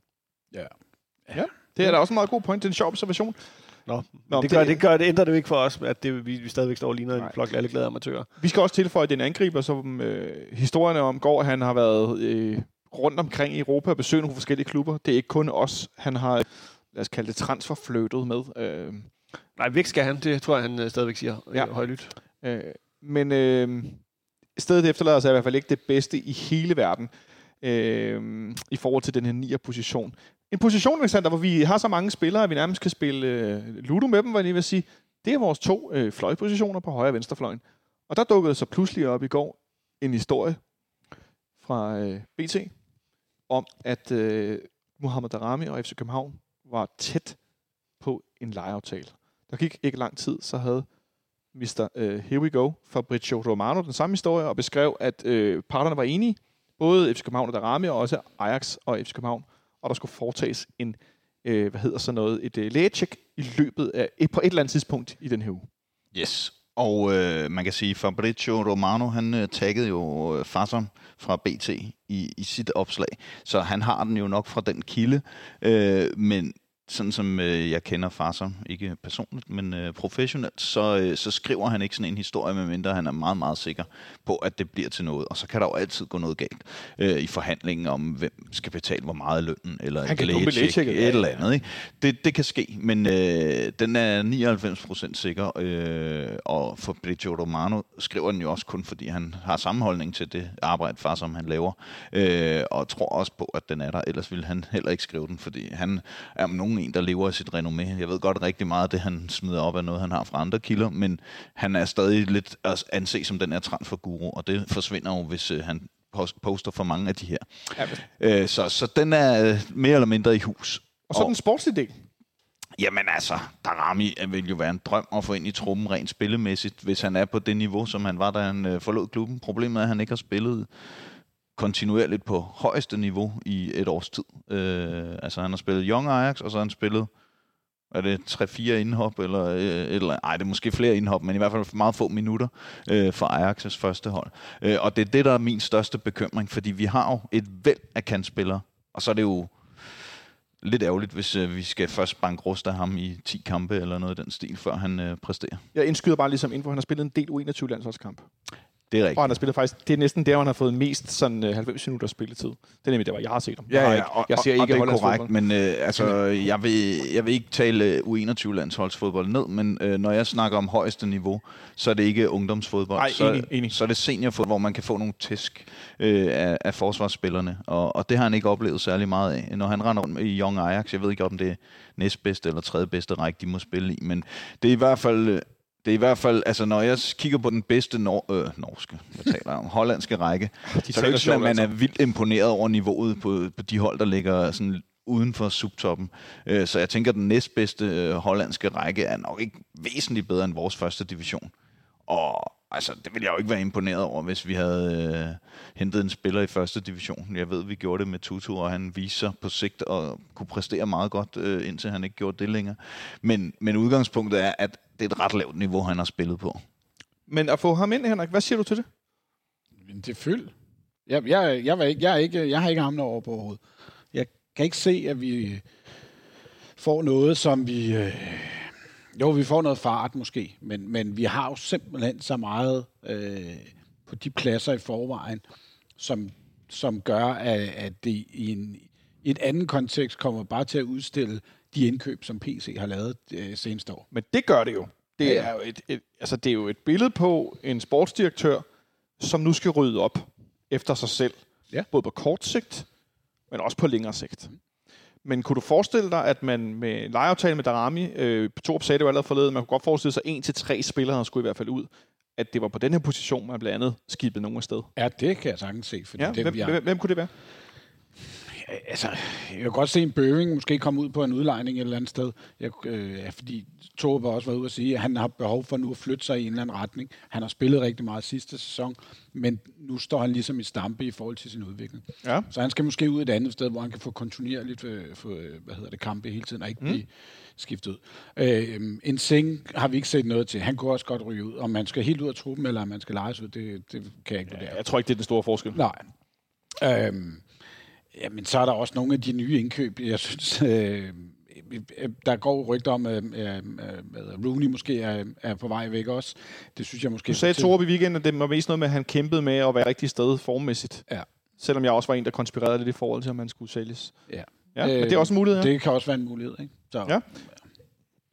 B: Det er da også en meget god point. Det er en sjov observation.
C: Nå,
B: Nå,
C: det, gør, det, gør, det ændrer det jo ikke for os, at det, vi, vi stadigvæk står og ligner en
B: Nej.
C: flok alle glade amatører.
B: Vi skal også tilføje, at det er en angriber, som øh, historierne om går, han har været øh, rundt omkring i Europa og besøgt nogle forskellige klubber. Det er ikke kun os, han har, lad os kalde det, transferfløtet med. Øh,
C: Nej, væk skal han, det tror jeg, han øh, stadigvæk siger
B: Ja.
C: ja. højlydt.
B: øh, men øh, stedet efterlader sig i hvert fald ikke det bedste i hele verden øh, i forhold til den her nier position. En position, Alexander, hvor vi har så mange spillere, at vi nærmest kan spille øh, Ludo med dem, hvad jeg vil sige. Det er vores to øh, fløjpositioner på højre og venstrefløjen. Og der dukkede så pludselig op i går en historie fra øh, BT om, at øh, Mohamed Darami og FC København var tæt på en lejeaftale. Der gik ikke lang tid, så havde Mr. Øh, Here We Go, Fabrizio Romano, den samme historie, og beskrev, at øh, parterne var enige, både FC København og Darami, og også Ajax og FC København, og der skulle foretages en, øh, hvad hedder så noget, et øh, lægecheck i løbet af, et, på et eller andet tidspunkt i den her uge.
E: Yes. Og øh, man kan sige, Fabrizio Romano, han øh, taggede jo øh, Fasson fra BT i, i sit opslag. Så han har den jo nok fra den kilde. Øh, men sådan som øh, jeg kender Fasson, ikke personligt, men øh, professionelt, så, øh, så skriver han ikke sådan en historie, medmindre han er meget, meget sikker på, at det bliver til noget. Og så kan der jo altid gå noget galt øh, i forhandlingen om, hvem skal betale hvor meget lønnen, eller
B: Han
E: et
B: kan
E: eller andet. Ikke? Det, det kan ske, men øh, den er 99% sikker, øh, og Fabrizio Romano skriver den jo også kun, fordi han har sammenholdning til det arbejde, far, som han laver, øh, og tror også på, at den er der, ellers ville han heller ikke skrive den, fordi han er om nogen en, der lever af sit renommé. Jeg ved godt rigtig meget af det, han smider op af noget, han har fra andre kilder, men han er stadig lidt at anse som den her transferguru, og det forsvinder jo, hvis øh, han post- poster for mange af de her.
B: Ja,
E: Øh, så, så den er øh, mere eller mindre i hus.
B: og så den sportslige del.
E: Jamen altså, Darami vil jo være en drøm at få ind i truppen rent spillemæssigt, hvis han er på det niveau, som han var, da han forlod klubben. Problemet er, at han ikke har spillet kontinuerligt på højeste niveau i et års tid. Øh, altså, han har spillet Young Ajax, og så har han spillet er det 3-4 indhop, eller øh, et eller Ej, det er måske flere indhop, men i hvert fald meget få minutter øh, for Ajax' første hold. Øh, og det er det, der er min største bekymring, fordi vi har jo et væld af kantspillere, og så er det jo lidt ærgerligt, hvis øh, vi skal først bankruste ham i 10 kampe eller noget af den stil, før han øh, præsterer.
B: Jeg indskyder bare ligesom info, han har spillet en del U21-landsholdskamp.
E: Det er
B: Og
E: rigtigt.
B: han har spillet faktisk, det er næsten der, han har fået mest sådan øh, 90 minutter spilletid. Det er nemlig der, hvor jeg har set ham. Jeg, har ikke,
E: og,
B: jeg ser
E: og,
B: ikke
E: og det er korrekt,
B: fodbold.
E: men øh, altså, jeg, vil, jeg vil ikke tale øh, U21-landsholdsfodbold ned, men øh, når jeg snakker om højeste niveau, så er det ikke ungdomsfodbold.
B: Nej,
E: så,
B: enig, enig.
E: så er det seniorfodbold, hvor man kan få nogle tæsk øh, af, af forsvarsspillerne, og, og det har han ikke oplevet særlig meget af. Når han render rundt i Young Ajax, jeg ved ikke, om det er næstbedste eller tredje bedste række, de må spille i, men det er i hvert fald... det er i hvert fald, altså når jeg kigger på den bedste nor- øh, norske, hvad taler jeg om, hollandske række,
B: De
E: så er det ikke sådan, at man er vildt imponeret over niveauet på, på de hold, der ligger sådan uden for subtoppen. Øh, Så jeg tænker, at den næstbedste øh, hollandske række er nok ikke væsentligt bedre end vores første division. Og altså, det ville jeg jo ikke være imponeret over, hvis vi havde øh, hentet en spiller i første division. Jeg ved, vi gjorde det med Tutu, og han viser sig på sigt at kunne præstere meget godt, øh, indtil han ikke gjorde det længere. Men, men udgangspunktet er, at det er et ret lavt niveau, han har spillet på.
B: Men at få ham ind, Henrik, hvad siger du til det?
D: Men det er fyld. Jeg, jeg, jeg, var ikke, jeg, er ikke, jeg har ikke ham over på overhovedet. Jeg kan ikke se, at vi får noget, som vi... Øh, jo, vi får noget fart måske, men, men vi har jo simpelthen så meget øh, på de pladser i forvejen, som, som gør, at, at det i en, i et andet kontekst kommer bare til at udstille de indkøb, som PC har lavet øh, seneste år.
B: Men det gør det jo. Det
D: Ja,
B: er jo et, et, altså det er jo et billede på en sportsdirektør, som nu skal rydde op efter sig selv.
D: Ja.
B: Både på kort sigt, men også på længere sigt. Men kunne du forestille dig, at man med lejeaftale med Darami, øh, Torp sagde det jo allerede forleden, man kunne godt forestille sig, at en til tre spillere skulle i hvert fald ud, at det var på den her position, man blandt andet skibede nogen afsted.
D: Ja, det kan jeg sagtens se, fordi
B: Ja,
D: det,
B: hvem,
D: har,
B: hvem, hvem kunne det være?
D: Altså, jeg kan godt se en Bøving måske komme ud på en udlejning et eller andet sted. Jeg, øh, ja, fordi Torup har også været ude at sige, at han har behov for nu at flytte sig i en eller anden retning. Han har spillet rigtig meget sidste sæson, men nu står han ligesom i stampe i forhold til sin udvikling.
B: Ja.
D: Så han skal måske ud et andet sted, hvor han kan få kontinuerligt øh, få, øh, hvad hedder det, kampe hele tiden, og ikke mm. blive skiftet ud. Øh, en Sing har vi ikke set noget til. Han kunne også godt ryge ud. Om man skal helt ud af truppen, eller om man skal lejes ud, det, det kan jeg ikke vurdere.
B: Jeg tror ikke, det er den store forskel.
D: Nej. Øhm, jamen, så er der også nogle af de nye indkøb. Jeg synes, øh, der går rygter om, at øh, øh, Rooney måske er, er på vej væk også. Det synes jeg måske...
B: Du sagde Torup i weekenden, at det var mest noget med, at han kæmpede med at være rigtig sted formmæssigt.
D: Ja.
B: Selvom jeg også var en, der konspirerede lidt i forhold til, om man skulle sælges.
D: Ja.
B: Ja, men det er også en mulighed. Ja.
D: Det kan også være en mulighed, ikke? Så,
B: Ja.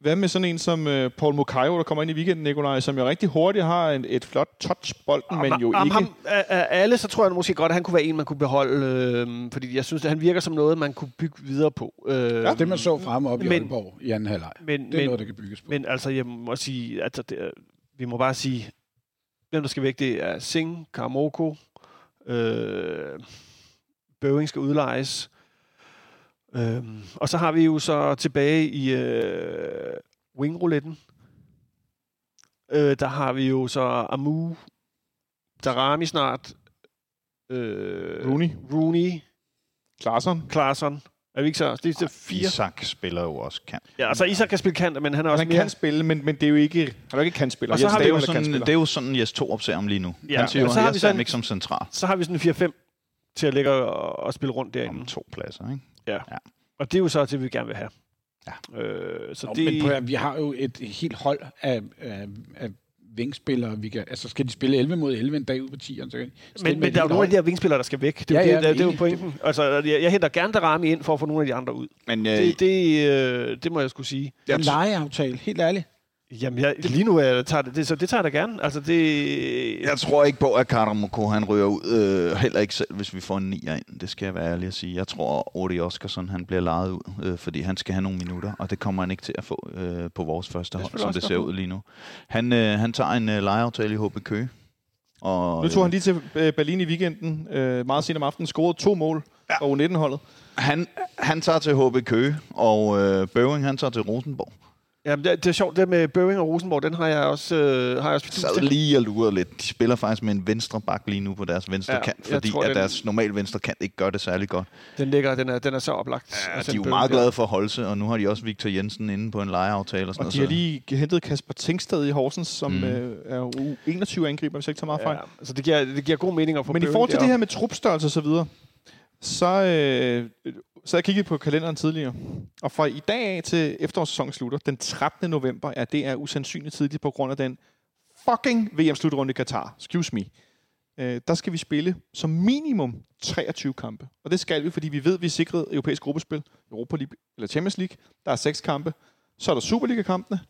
B: Hvad med sådan en som uh, Paul Mukayo, der kommer ind i weekenden, Nikolaj, som jo rigtig hurtigt har en, et flot touch bolden, men jo ikke...
C: Ham, af, alle, så tror jeg måske godt, at han kunne være en, man kunne beholde. Øh, fordi jeg synes, at han virker som noget, man kunne bygge videre på. Øh,
D: Ja, det man så frem op i
C: Men-
D: Aalborg i anden halvleg,
C: men,
D: det er
C: men,
D: noget, der kan bygges på.
C: men altså, jeg må sige, altså, det, vi må bare sige, hvem der skal væk, det er Singh, Karamoko, øh, Bøving skal udlejes. Øhm, og så har vi jo så tilbage i øh, wingrouletten. Øh, der har vi jo så Amu, Darami snart, øh,
B: Rooney,
C: Rooney,
B: Klarsson.
C: Klaarsson. Er vi ikke så? Det er så fire.
E: Isak spiller jo også kant.
C: Ja, altså Isak kan spille kant, men han er også
B: Han
C: mere...
B: kan spille, men, men det er jo ikke... Han er jo ikke kantspiller.
C: Og så har vi
E: Det er,
B: Dage
E: jo sådan, det er jo sådan, Jes Torup ser ham lige nu.
C: Ja,
E: Han siger jo,
C: og så har
E: jeg
C: vi sådan-
E: ham ikke som central.
C: Så har vi sådan en 4-5 til at ligge og, og spille rundt derinde.
E: Om to pladser, ikke?
C: Og det er jo så det, vi gerne vil have.
E: Ja.
C: Øh, så
D: Nå,
C: det,
D: Men prøv, at- vi har jo et helt hold af, af, af vingspillere. Vi kan, altså, skal de spille 11 mod 11 en dag ud på 10'eren, så kan
C: men, men der er jo nogle af de her vingspillere, der skal væk. Det er,
D: Ja,
C: jo
D: ja,
C: det, det, det er jo pointen. Altså, jeg, jeg henter gerne Darami ind for at få nogle af de andre ud.
E: Men øh,
C: Det, det, øh, det må jeg skulle sige.
D: En lejeaftale, helt ærligt.
C: Jamen, jeg, lige nu jeg tager det, det, så det tager jeg da gerne. Altså, det...
E: jeg tror ikke på, at Karamoko han ryger ud. Øh, heller ikke selv, hvis vi får en 9'er ind. Det skal jeg være ærlig at sige. Jeg tror, Odi Oskarsson han bliver lejet ud, øh, fordi han skal have nogle minutter, og det kommer han ikke til at få øh, på vores første hold, som det ser ud lige nu. Han, øh, han tager en øh, lejeaftale i HB Køge. Og,
B: Nu tog han lige til øh, Berlin i weekenden, øh, meget sent om aftenen, scorede to mål ja. fra U19-holdet.
E: Han, han tager til HB Køge, og øh, Bøving han tager til Rosenborg.
C: Jamen, det, det er sjovt, det med Bøving og Rosenborg, den har jeg også, øh, har jeg også
E: sad lige og lurede lidt. De spiller faktisk med en venstre bak lige nu på deres venstre
C: Ja,
E: kant, fordi
C: tror,
E: at
C: den-
E: deres normal venstre kant ikke gør det særlig godt.
C: Den ligger, den er, den er så oplagt.
E: Ja, de er jo
C: Bøving
E: meget glade for sig, og nu har de også Victor Jensen inde på en lejeaftale og sådan
B: Og
E: noget.
B: de har
E: så-
B: lige hentet Kasper Tingsted i Horsens, som
E: Mm.
B: øh, er jo 21 angriber, hvis jeg ikke tager meget fejl.
C: Ja, altså det giver, det giver god mening at få
B: Men i
C: Bøving
B: forhold til det her med trupstørrelse og så videre, så, øh, så og jeg på kalenderen tidligere. Og fra i dag af til efterårssæsonen slutter, den 13. november, er det er usandsynligt tidligt på grund af den fucking VM-slutrunde i Katar. Excuse me. Øh, der skal vi spille som minimum 23 kampe. Og det skal vi, fordi vi ved, at vi er sikret europæisk gruppespil, Europa League eller Champions League. Der er seks kampe. Så er der Superliga-kampene.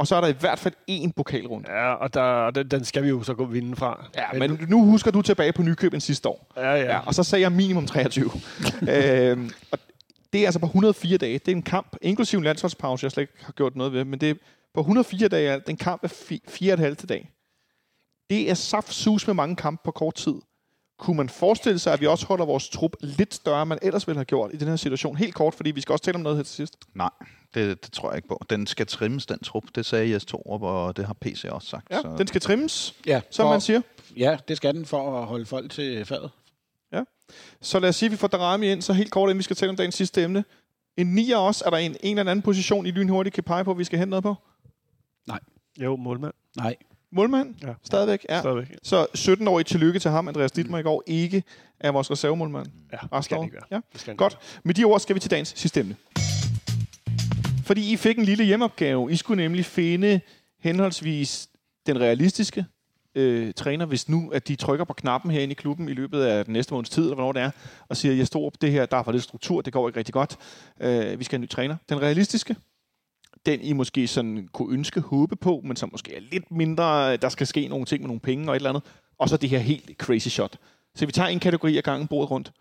B: Og så er der i hvert fald én pokalrunde.
C: Ja, og der, den, den skal vi jo så gå vinde fra.
B: Ja, men nu husker du tilbage på Nykøbing sidste år.
C: Ja, ja.
B: Ja, og så sagde jeg minimum 23. øhm, og det er altså på 104 dage. Det er en kamp, inklusive en landsholdspause, jeg slet ikke har gjort noget ved, men det er på 104 dage, alt. Det er en kamp og et halvt dag. Det er saftsus med mange kampe på kort tid. Kunne man forestille sig, at vi også holder vores trup lidt større, end man ellers ville have gjort i den her situation? Helt kort, fordi vi skal også tale om noget her til sidst.
E: Nej, det, det tror jeg ikke på. Den skal trimmes, den trup. Det sagde Jes Torup, og det har PC også sagt.
B: Ja,
E: så.
B: den skal trimmes,
D: Ja,
B: som
D: for,
B: man siger.
D: Ja, det skal den for at holde folk til fadet.
B: Så lad os sige, at vi får Darami ind, så helt kort, inden vi skal tale om dagens sidste emne. En 9 også, er der en, en eller anden position i lynhurtigt kan pege på, vi skal hente noget på?
C: Jo, målmand.
D: Nej.
B: Målmand?
C: Ja.
B: Stadigvæk? Ja.
C: Stadigvæk.
B: Så 17-årig tillykke til ham, Andreas Dittmer i går, ikke er vores reservemålmand.
C: Ja, det skal ikke være.
B: Ja.
C: Det skal
B: Godt. Med de ord skal vi til dagens sidste emne. Fordi I fik en lille hjemmeopgave. I skulle nemlig finde henholdsvis den realistiske øh, træner, hvis nu at de trykker på knappen herinde i klubben i løbet af den næste måneds tid, eller hvornår det er, og siger, jeg står op det her, der er for lidt struktur, det går ikke rigtig godt, øh, vi skal have en ny træner. Den realistiske, den I måske sådan kunne ønske, håbe på, men som måske er lidt mindre, der skal ske nogle ting med nogle penge og et eller andet. Og så det her helt crazy shot. Så vi tager en kategori af gangen bordet rundt.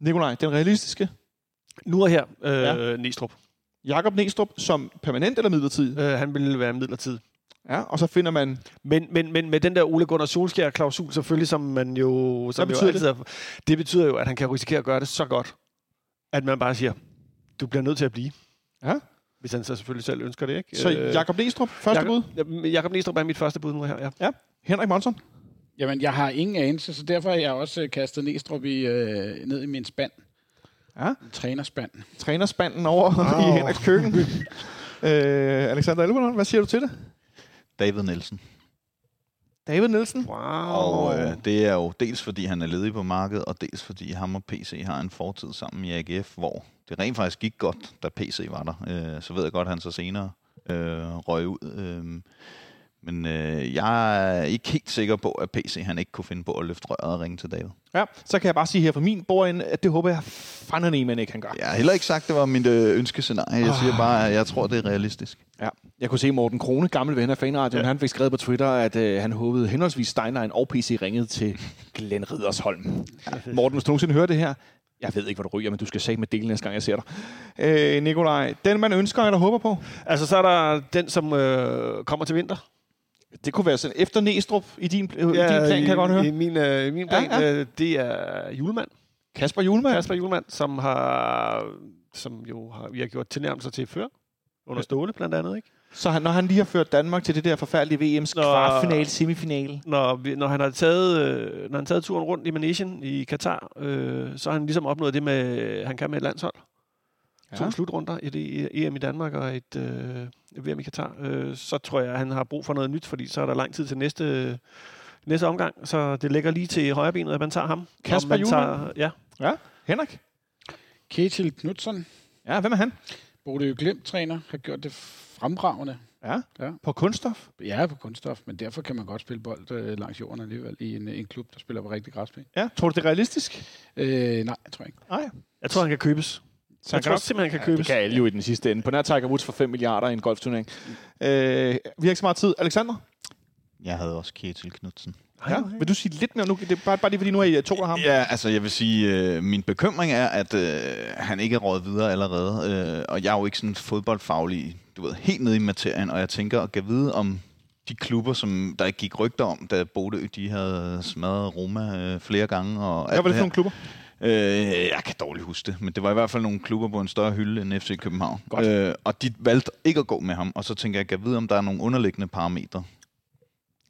B: Nikolaj, den realistiske.
C: Nu og her, øh,
B: Ja.
C: Næstrup.
B: Jakob Næstrup som permanent eller midlertidig.
C: Øh, han ville være midlertid.
B: Ja, og så finder man...
C: Men, men, men med den der Ole Gunnar Solskjaer-klausul selvfølgelig, som man jo, som
B: Hvad
C: jo
B: betyder
C: altid er, det betyder jo, at han kan risikere at gøre det så godt, at man bare siger, du bliver nødt til at blive.
B: Ja.
C: Hvis han så selvfølgelig selv ønsker det, ikke?
B: Så Jakob Næstrup, første bud.
C: Jakob, Jakob Næstrup er mit første bud nu her, ja.
B: Henrik Monson.
D: Jamen, jeg har ingen anelse, så derfor har jeg også øh, kastet Næstrup i, øh, ned i min spand.
B: Ja.
D: Trænerspand.
B: Trænerspanden over wow. i Henriks køkken. øh, Alexander Elverlund, hvad siger du til det?
E: David Nielsen.
B: David Nielsen.
C: Wow.
E: Og øh, det er jo dels fordi han er ledig på markedet, og dels fordi ham og PC har en fortid sammen i AGF, hvor det rent faktisk gik godt, da PC var der. Øh, så ved jeg godt, at han så senere øh, røg ud. Øh, men øh, jeg er ikke helt sikker på, at PC han ikke kunne finde på at løfte røret og ringe til David.
B: Ja, så kan jeg bare sige her fra min bordende, at det håber jeg fandme men ikke han gør.
E: Jeg har heller ikke sagt, at det var mit øh, ønskescenarie. Jeg siger bare, at jeg tror, det er realistisk.
B: Ja. Jeg kunne se Morten Krone, gammel ven af fanradioen, ja. han fik skrevet på Twitter, at øh, han håbede henholdsvis Steinlein og PC ringede til Glenn Ridersholm. Morten, hvis du nogensinde hører det her, jeg ved ikke, hvor du ryger, men du skal sige med delen næste gang, jeg ser dig. Øh, Nikolaj, den man ønsker eller håber på,
C: Altså, så er der den, som øh, kommer til vinter.
B: Det kunne være sådan efter Næstrup i din, ja, din plan, kan jeg godt høre.
C: I, i min, øh, i min plan,
B: Ja,
C: ja. Øh, det er Julemand.
B: Kasper Julemand.
C: Kasper Julemand, som har, som jo har, vi har gjort tilnærmelser til før. Under Ståle blandt andet, ikke?
B: Så han, når han lige har ført Danmark til det der forfærdelige VM's
C: Nå.
B: kvartfinale, semifinale.
C: Når, vi, når han har taget, øh, når han har taget turen rundt i Manesien i Katar, øh, så har han ligesom opnået det, med, han kan med et landshold. Ja. To slutrunder, et E- EM i Danmark og et øh, VM i Katar. Øh, så tror jeg, at han har brug for noget nyt, fordi så er der lang tid til næste, næste omgang. Så det ligger lige til højre benet, at man tager ham.
B: Kasper
C: man
B: Hjulmand?
C: tager, Ja.
B: Henrik?
D: Ketil Knudsen,
B: Ja, hvem er han?
D: Bodø Glimt-træner, har gjort det fremragende.
B: Ja.
D: Ja.
B: På kunststof?
D: Ja, på kunststof, men derfor kan man godt spille bold øh, langs jorden alligevel i en, en klub, der spiller på rigtig græsplæne.
B: Ja. Tror du, det er realistisk?
D: Øh, nej, jeg tror ikke.
B: Nej.
C: Jeg tror, han kan købes.
B: Så
C: jeg tror
B: kan nok-
C: simpelthen, han kan
B: Det
C: købes.
B: kan alle jo i den sidste ende. På nær Tiger Woods for 5 milliarder i en golfturnering. Øh, vi har ikke så meget tid. Alexander?
E: Jeg havde også Kjetil Knudsen.
B: Ja. Vil du sige lidt mere nu? Det er bare, bare lige fordi nu er I to af ham.
E: Ja, altså jeg vil sige, øh, min bekymring er, at øh, han ikke er råd videre allerede. Øh, og jeg er jo ikke sådan fodboldfaglig, du ved, helt nede i materien. Og jeg tænker at kan vide om de klubber, som der ikke gik rygter om, da Bodø de havde smadret Roma øh, flere gange. Og
B: Hvad
E: alt
B: var det for nogle klubber?
E: Øh, jeg kan dårligt huske det, men det var i hvert fald nogle klubber på en større hylde end FC København.
B: Godt.
E: Øh, og de valgte ikke at gå med ham, og så tænker jeg, kan jeg vide, om der er nogle underliggende parametre.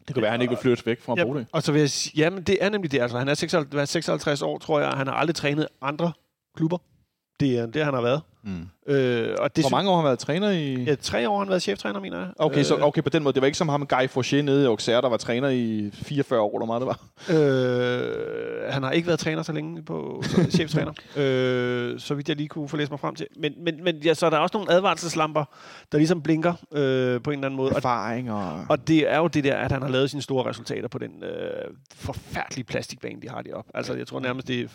B: Det kan være, at han ikke vil flyttes væk fra Bodø.
C: Ja, og så vil jeg sige, jamen det er nemlig det. Altså, han er 56, 56 år, tror jeg, han har aldrig trænet andre klubber. Det er det, han har været.
E: Mm.
C: Øh, og det
B: Hvor mange år har han været træner i...
C: Ja, tre år har han været cheftræner, mener jeg.
B: Okay, så
C: Øh,
B: okay, på den måde. Det var ikke som ham Guy Fauché nede i Auxerre, der var træner i 44 år, eller meget det var.
C: Øh, han har ikke været træner så længe på så, cheftræner, øh, så vidt jeg lige kunne få læst mig frem til. Men, men, men ja, så er der også nogle advarselslamper, der ligesom blinker øh, på en eller anden måde.
B: Erfaring og...
C: og det er jo det der, at han har lavet sine store resultater på den øh, forfærdelige plastikbane, de har deroppe. Altså, jeg tror nærmest, det er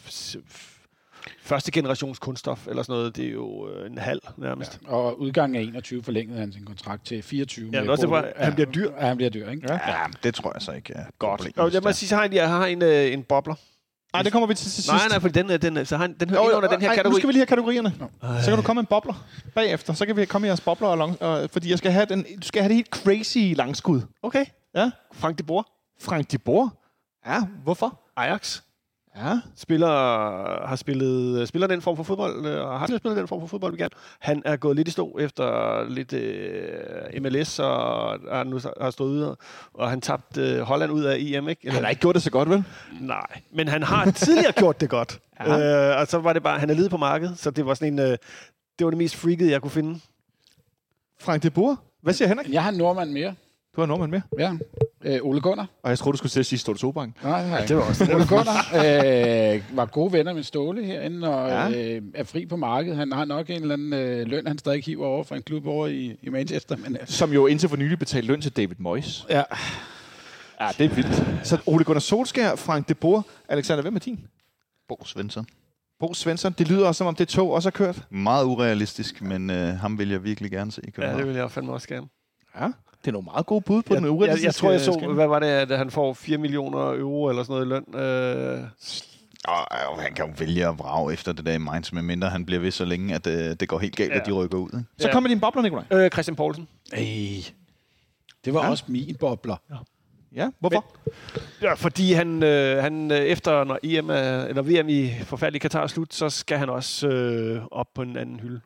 C: første generations kunststof, eller sådan noget. Det er jo øh, en halv nærmest.
D: Ja. Og udgangen af 21 forlængede han sin kontrakt til 24.
C: Ja, også det var-
D: Bodø.
C: han bliver dyr.
D: Ja, han bliver dyr, ikke?
B: Ja.
E: Ja, det tror jeg så ikke er
B: Godt.
E: problem.
C: Og jeg må sige, så har jeg, jeg har en, øh, en bobler.
B: Nej, det kommer vi til til sidst.
C: Nej, nej, for den, øh, den, så har, han- den hører under den her
B: ej,
C: kategori.
B: Nu skal vi lige have kategorierne. Så kan du komme en bobler bagefter. Så kan vi komme i jeres bobler, og long, og, fordi jeg skal have den, du skal have det helt crazy langskud.
C: Okay.
B: Ja.
C: Frank de Boer.
B: Frank de Boer. Ja, hvorfor?
C: Ajax.
B: Ja.
C: Spiller, har spillet, spiller den form for fodbold, øh, og har spillet den form for fodbold, vi gerne. Han er gået lidt i stå efter lidt øh, MLS, og og nu har stået ude, og han tabte øh, Holland ud af EM, ikke? Eller,
B: Han har ikke gjort det så godt, vel?
C: Nej, men han har tidligere gjort det godt. Ja. Øh, og så var det bare, han er ledet på markedet, så det var sådan en, øh, det var det mest freakede, jeg kunne finde.
B: Frank de Boer. Hvad siger Henrik?
D: Jeg har en nordmand mere.
B: Du har nordmand med.
D: Ja. Øh, Ole Gunnar.
B: Og jeg tror du skulle til at sige Stolte Sobank.
D: Nej, nej. Det var også Ole Gunnar øh, var gode venner med Ståle herinde, og
B: Ja.
D: ja. øh, er fri på markedet. Han har nok en eller anden øh, løn, han stadig hiver over fra en klub over i, i Manchester. Men, øh,
B: Som jo indtil for nylig betalte løn til David Moyes.
D: ja.
B: Ja, det er vildt. Så Ole Gunnar Solskær, Frank de Boer. Alexander, hvem er din?
E: Bo Svensson.
B: Bo Svensson. Det lyder også, som om det tog også har kørt.
E: Meget urealistisk, men øh, ham vil jeg virkelig gerne se i
C: Ja,
E: København.
C: det vil jeg fandme også gerne.
B: Ja. Det er nogle meget gode bud på
C: jeg,
B: den
C: jeg,
B: urealistiske
C: jeg tror, jeg så,
B: skala.
C: hvad var det, at han får 4 millioner euro eller sådan noget i løn? Øh,
E: Og, og han kan jo vælge at vrage efter det der i Mainz, medmindre han bliver ved så længe, at øh, det går helt galt, ja.
C: Ja.
E: at de rykker ud. Ikke?
B: Så
C: Ja.
B: kom med din bobler, Nikolaj.
C: øh, Christian Poulsen.
D: Ej. Det var
B: Ja.
D: ja. også min bobler.
B: Ja, hvorfor?
C: Ja, fordi han, øh, han øh, efter når EM er, eller VM i forfærdelig Katar er slut, så skal han også øh, op på en anden hylde.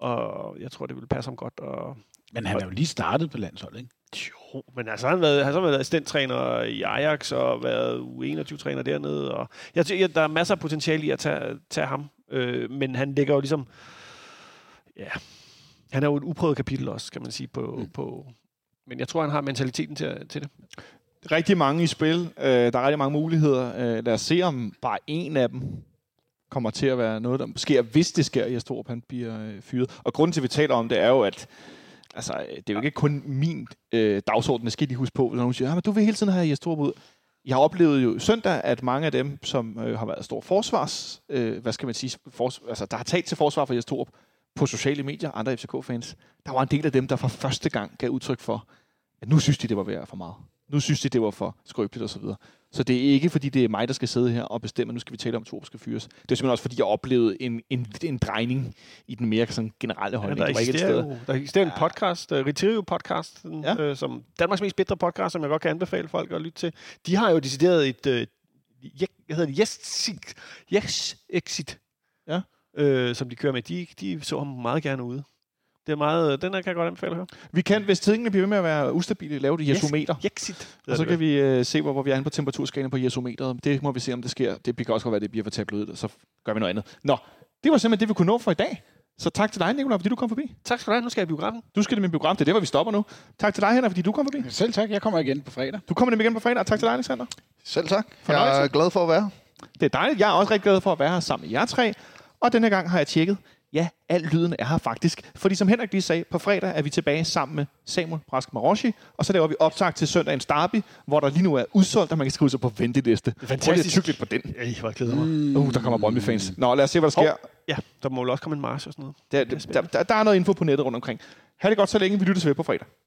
C: Og jeg tror, det vil passe ham godt. Og,
D: Men han er jo lige startet på landsholdet, ikke?
C: jo, men altså, han har været, han har været assistenttræner i Ajax og været U21-træner dernede. Og jeg, tror, der er masser af potentiale i at tage, tage ham. Øh, men han ligger jo ligesom... Ja, han er jo et uprøvet kapitel også, kan man sige. På, mm. på, men jeg tror, han har mentaliteten til, til det.
B: Rigtig mange i spil. Øh, der er rigtig mange muligheder. Øh, lad os se, om bare en af dem kommer til at være noget, der sker, hvis det sker, at Jastrup han bliver øh, fyret. Og grunden til, at vi taler om det, er jo, at altså, øh, det er jo ikke kun min øh, dagsorden, det skal I lige huske på, når nogen siger, ja, men du vil hele tiden have Jastrup ud. Jeg har oplevet jo søndag, at mange af dem, som øh, har været stor forsvars, øh, hvad skal man sige, fors, altså, der har talt til forsvar for Jastrup på sociale medier, andre FCK-fans, der var en del af dem, der for første gang gav udtryk for, at nu synes de, det var værd for meget. Nu synes de, det var for skrøbeligt osv. Så, det er ikke, fordi det er mig, der skal sidde her og bestemme, at nu skal vi tale om, at Torup skal fyres. Det er simpelthen også, fordi jeg oplevede en, en, en drejning i den mere sådan generelle
C: Ja,
B: holdning.
C: der,
B: ikke et
C: eksisterer
B: sted.
C: jo, der eksisterer en podcast, uh, Retirio podcast,
B: Ja.
C: ja. øh, som Danmarks mest bedre podcast, som jeg godt kan anbefale folk at lytte til. De har jo decideret et, øh, jeg, hedder det, yes, yes exit,
B: Ja.
C: øh, som de kører med. De, de så ham meget gerne ude. Det er meget, den her kan jeg godt anbefale at høre.
B: Vi kan, hvis tingene bliver ved med at være ustabile, lave det jesometer.
C: Exit.
B: Og så kan vi øh, se, hvor, hvor vi er inde på temperaturskalaen på jesometeret. Det må vi se, om det sker. Det kan også godt være, det bliver for tabloidt, og så gør vi noget andet. Nå, det var simpelthen det, vi kunne nå for i dag. Så tak til dig, Nicolaj, fordi du kom forbi.
C: Tak skal du have. Nu skal jeg i biografen.
B: Du skal det med program. Det er der, hvor vi stopper nu. Tak til dig, Henrik, fordi du kom forbi.
D: Selv tak, jeg kommer igen på fredag.
B: Du kommer nemlig igen på fredag. Tak til dig, Alexander.
E: Selv tak.
B: Fornøjelse.
E: Jeg er glad for at være her.
B: Det er dejligt. Jeg er også rigtig glad for at være her sammen med jer tre. Og denne gang har jeg tjekket. Ja, al lyden er her faktisk. Fordi som Henrik lige sagde, på fredag er vi tilbage sammen med Samuel Brask Maroshi. Og så laver vi optag til søndagens derby, hvor der lige nu er udsolgt, og man kan skrive sig på venteliste.
C: Fantastisk.
B: Prøv lige at på den.
C: Ja, hvor jeg glæder mig.
B: Uh, der kommer Brøndby-fans. Nå, lad os se, hvad der sker.
C: Ja, der må vel også komme en march og sådan noget.
B: Der, der, der, der er noget info på nettet rundt omkring. Ha' det godt så længe. Vi lyttes ved på fredag.